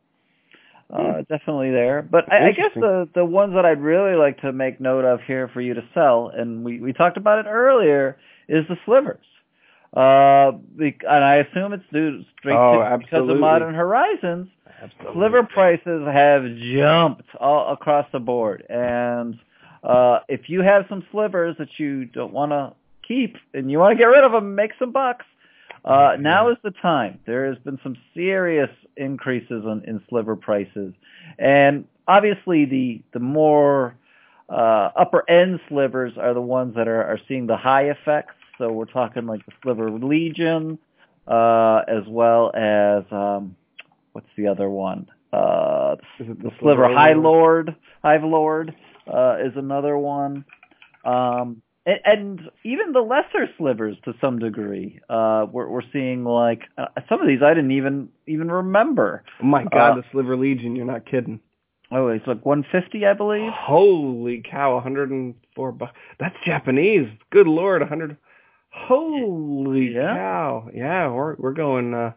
uh, definitely there. But I, I guess the the ones that I'd really like to make note of here for you to sell, and we we talked about it earlier, is the slivers. Uh, and I assume it's due straight oh, to because of Modern Horizons. Absolutely. Sliver prices have jumped all across the board, and uh, if you have some slivers that you don't want to keep and you want to get rid of them, make some bucks. Uh, now is the time. There has been some serious increases in, in sliver prices, and obviously the the more uh, upper end slivers are the ones that are, are seeing the high effects. So we're talking like the Sliver Legion, uh, as well as um, what's the other one? Uh, the, the Sliver High Lord, Hive Lord uh, is another one. Um, and, and even the lesser slivers to some degree. Uh, we're, we're seeing like uh, some of these I didn't even even remember. Oh my God, uh, the Sliver Legion! You're not kidding. Oh, it's like 150, I believe. Holy cow, 104 bucks. That's Japanese. Good lord, 100. Holy yeah. cow! Yeah, we're we're going. uh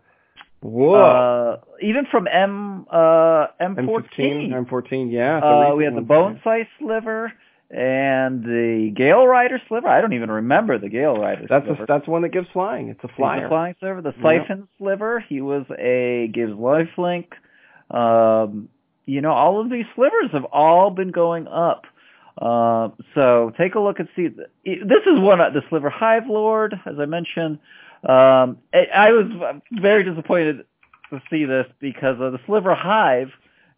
Whoa! Uh, even from M uh M14. M15, M14, yeah. Uh, we have the bone size sliver and the Gale Rider sliver. I don't even remember the Gale Rider. That's sliver. A, that's one that gives flying. It's a flyer. He's a flying sliver. The Syphon yep. sliver. He was a gives lifelink. Um, you know, all of these slivers have all been going up. Uh, so take a look and see. This is one of the Sliver Hive Lord, as I mentioned. Um, I was very disappointed to see this because of the Sliver Hive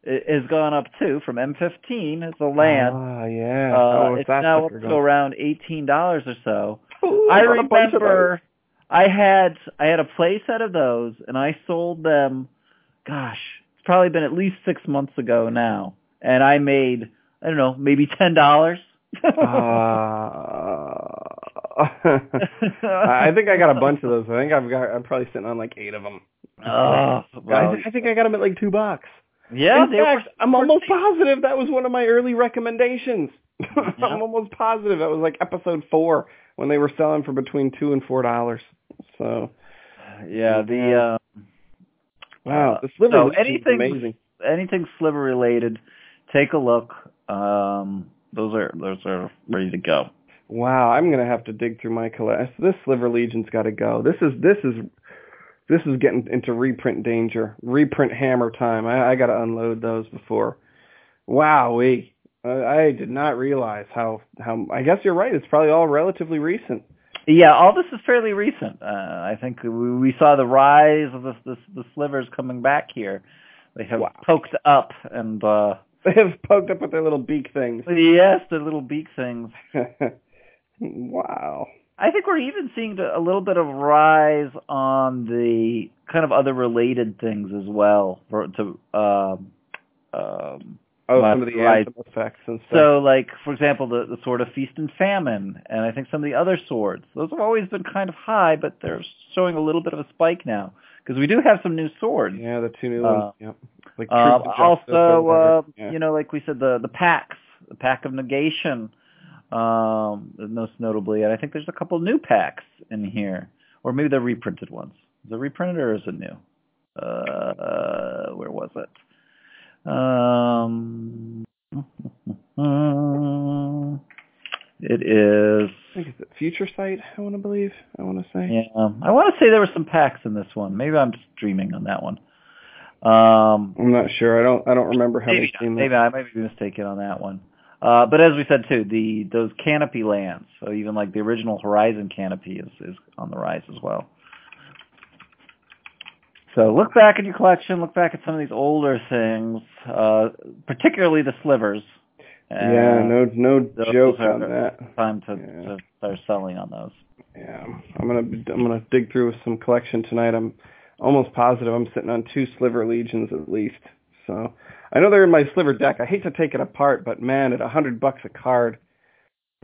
has gone up too from M15 as a land. Ah, yeah. Uh, oh, it's now up to going. around eighteen dollars or so. Ooh, I bought a bunch of remember I had I had a play set of those and I sold them gosh, it's probably been at least six months ago now. And I made I don't know, maybe ten dollars. Uh, I think I got a bunch of those. I think I've got. I'm probably sitting on like eight of them. Oh, I, th- I think I got them at like two bucks. Yeah, In they fact, were, I'm almost positive that was one of my early recommendations. Yeah. I'm almost positive that was like episode four when they were selling for between two and four dollars. So yeah, the uh, wow, the sliver so anything- amazing. anything sliver related, take a look. Um, those are those are ready to go. Wow, I'm gonna have to dig through my collection. This Sliver Legion's got to go. This is this is this is getting into reprint danger, reprint hammer time. I, I got to unload those before. Wow, we. I, I did not realize how how. I guess you're right. It's probably all relatively recent. Yeah, all this is fairly recent. Uh, I think we, we saw the rise of the, the the slivers coming back here. They have Wow. poked up and uh They have poked up with their little beak things. yes, the little beak things. wow. I think we're even seeing a little bit of rise on the kind of other related things as well for to um um Oh, some of the anthem effects and stuff. So, like for example, the the sword of feast and famine, and I think some of the other swords. Those have always been kind of high, but they're showing a little bit of a spike now because we do have some new swords. yeah, the two new Uh, ones. Yep. Like Um, Troop of Justice or also, uh, Yeah. you know, like we said, the the packs, the Pact of Negation, um, most notably, and I think there's a couple new packs in here, or maybe they're reprinted ones. Is it reprinted or is it new? Uh, where was it? Um, it is. I think it's Future Sight, I want to believe. I want to say. Yeah, I want to say there were some packs in this one. Maybe I'm just dreaming on that one. Um, I'm not sure. I don't I don't remember having maybe, seen maybe. I might be mistaken on that one. Uh, but as we said too, the those canopy lands, so even like the original Horizon canopy is is on the rise as well. So look back at your collection, look back at some of these older things, uh, particularly the slivers. and yeah, no no joke on that. Time to, Yeah. to start selling on those. Yeah, I'm gonna I'm gonna dig through some collection tonight. I'm almost positive I'm sitting on two Sliver Legions at least. So I know they're in my Sliver deck. I hate to take it apart, but man, at a hundred bucks a card,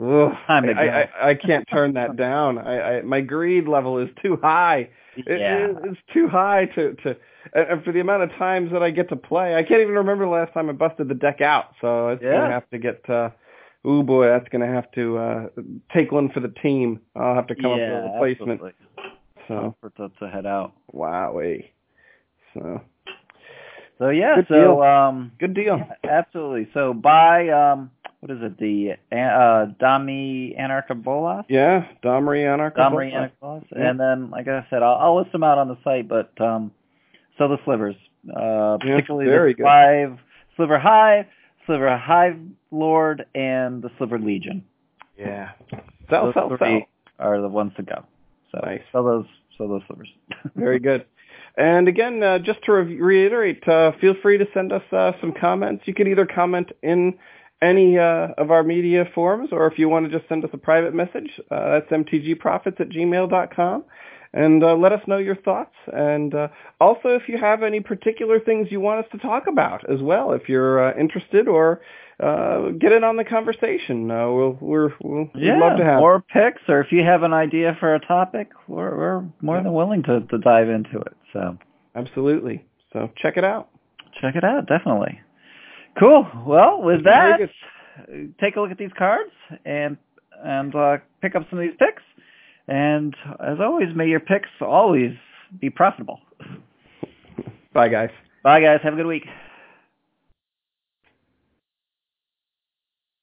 ugh, to I. I I can't turn that down. I, I my greed level is too high. It, yeah. it- it's too high to to and for the amount of times that I get to play. I can't even remember the last time I busted the deck out. So it's Yeah. gonna have to get. uh Ooh boy, that's gonna have to uh take one for the team. I'll have to come up with a replacement. absolutely. So For to, to head out. wowee. So So yeah, Good so deal. um good deal. Yeah, absolutely. So buy um what is it? The uh Domri Anarch of Bolas? Yeah, Domri Anarch. Domri Anarch of Bolas. Yeah. And then like I said, I'll, I'll list them out on the site, but um so the slivers. Uh Yeah, particularly very the good. five Sliver Hive, Sliver Hive Lord, and the Sliver Legion. Yeah. Sell, Those three sell. are the ones to go. So Nice. sell those sell those slivers. Very good. And again, uh, just to re- reiterate, uh, feel free to send us uh, some comments. You can either comment in any uh, of our media forums, or if you want to just send us a private message, uh, that's mtgprofits at gmail.com. And uh, let us know your thoughts. And uh, also, if you have any particular things you want us to talk about as well, if you're uh, interested or uh, get in on the conversation, uh, we'll, we're, we'll, Yeah, we'd love to have. more picks, or if you have an idea for a topic, we're, we're more than willing to, to dive into it. So Absolutely. So check it out. check it out, definitely. Cool. Well, with that, take a look at these cards and and uh, pick up some of these picks. And as always, may your picks always be profitable. Bye, guys. Bye, guys. Have a good week.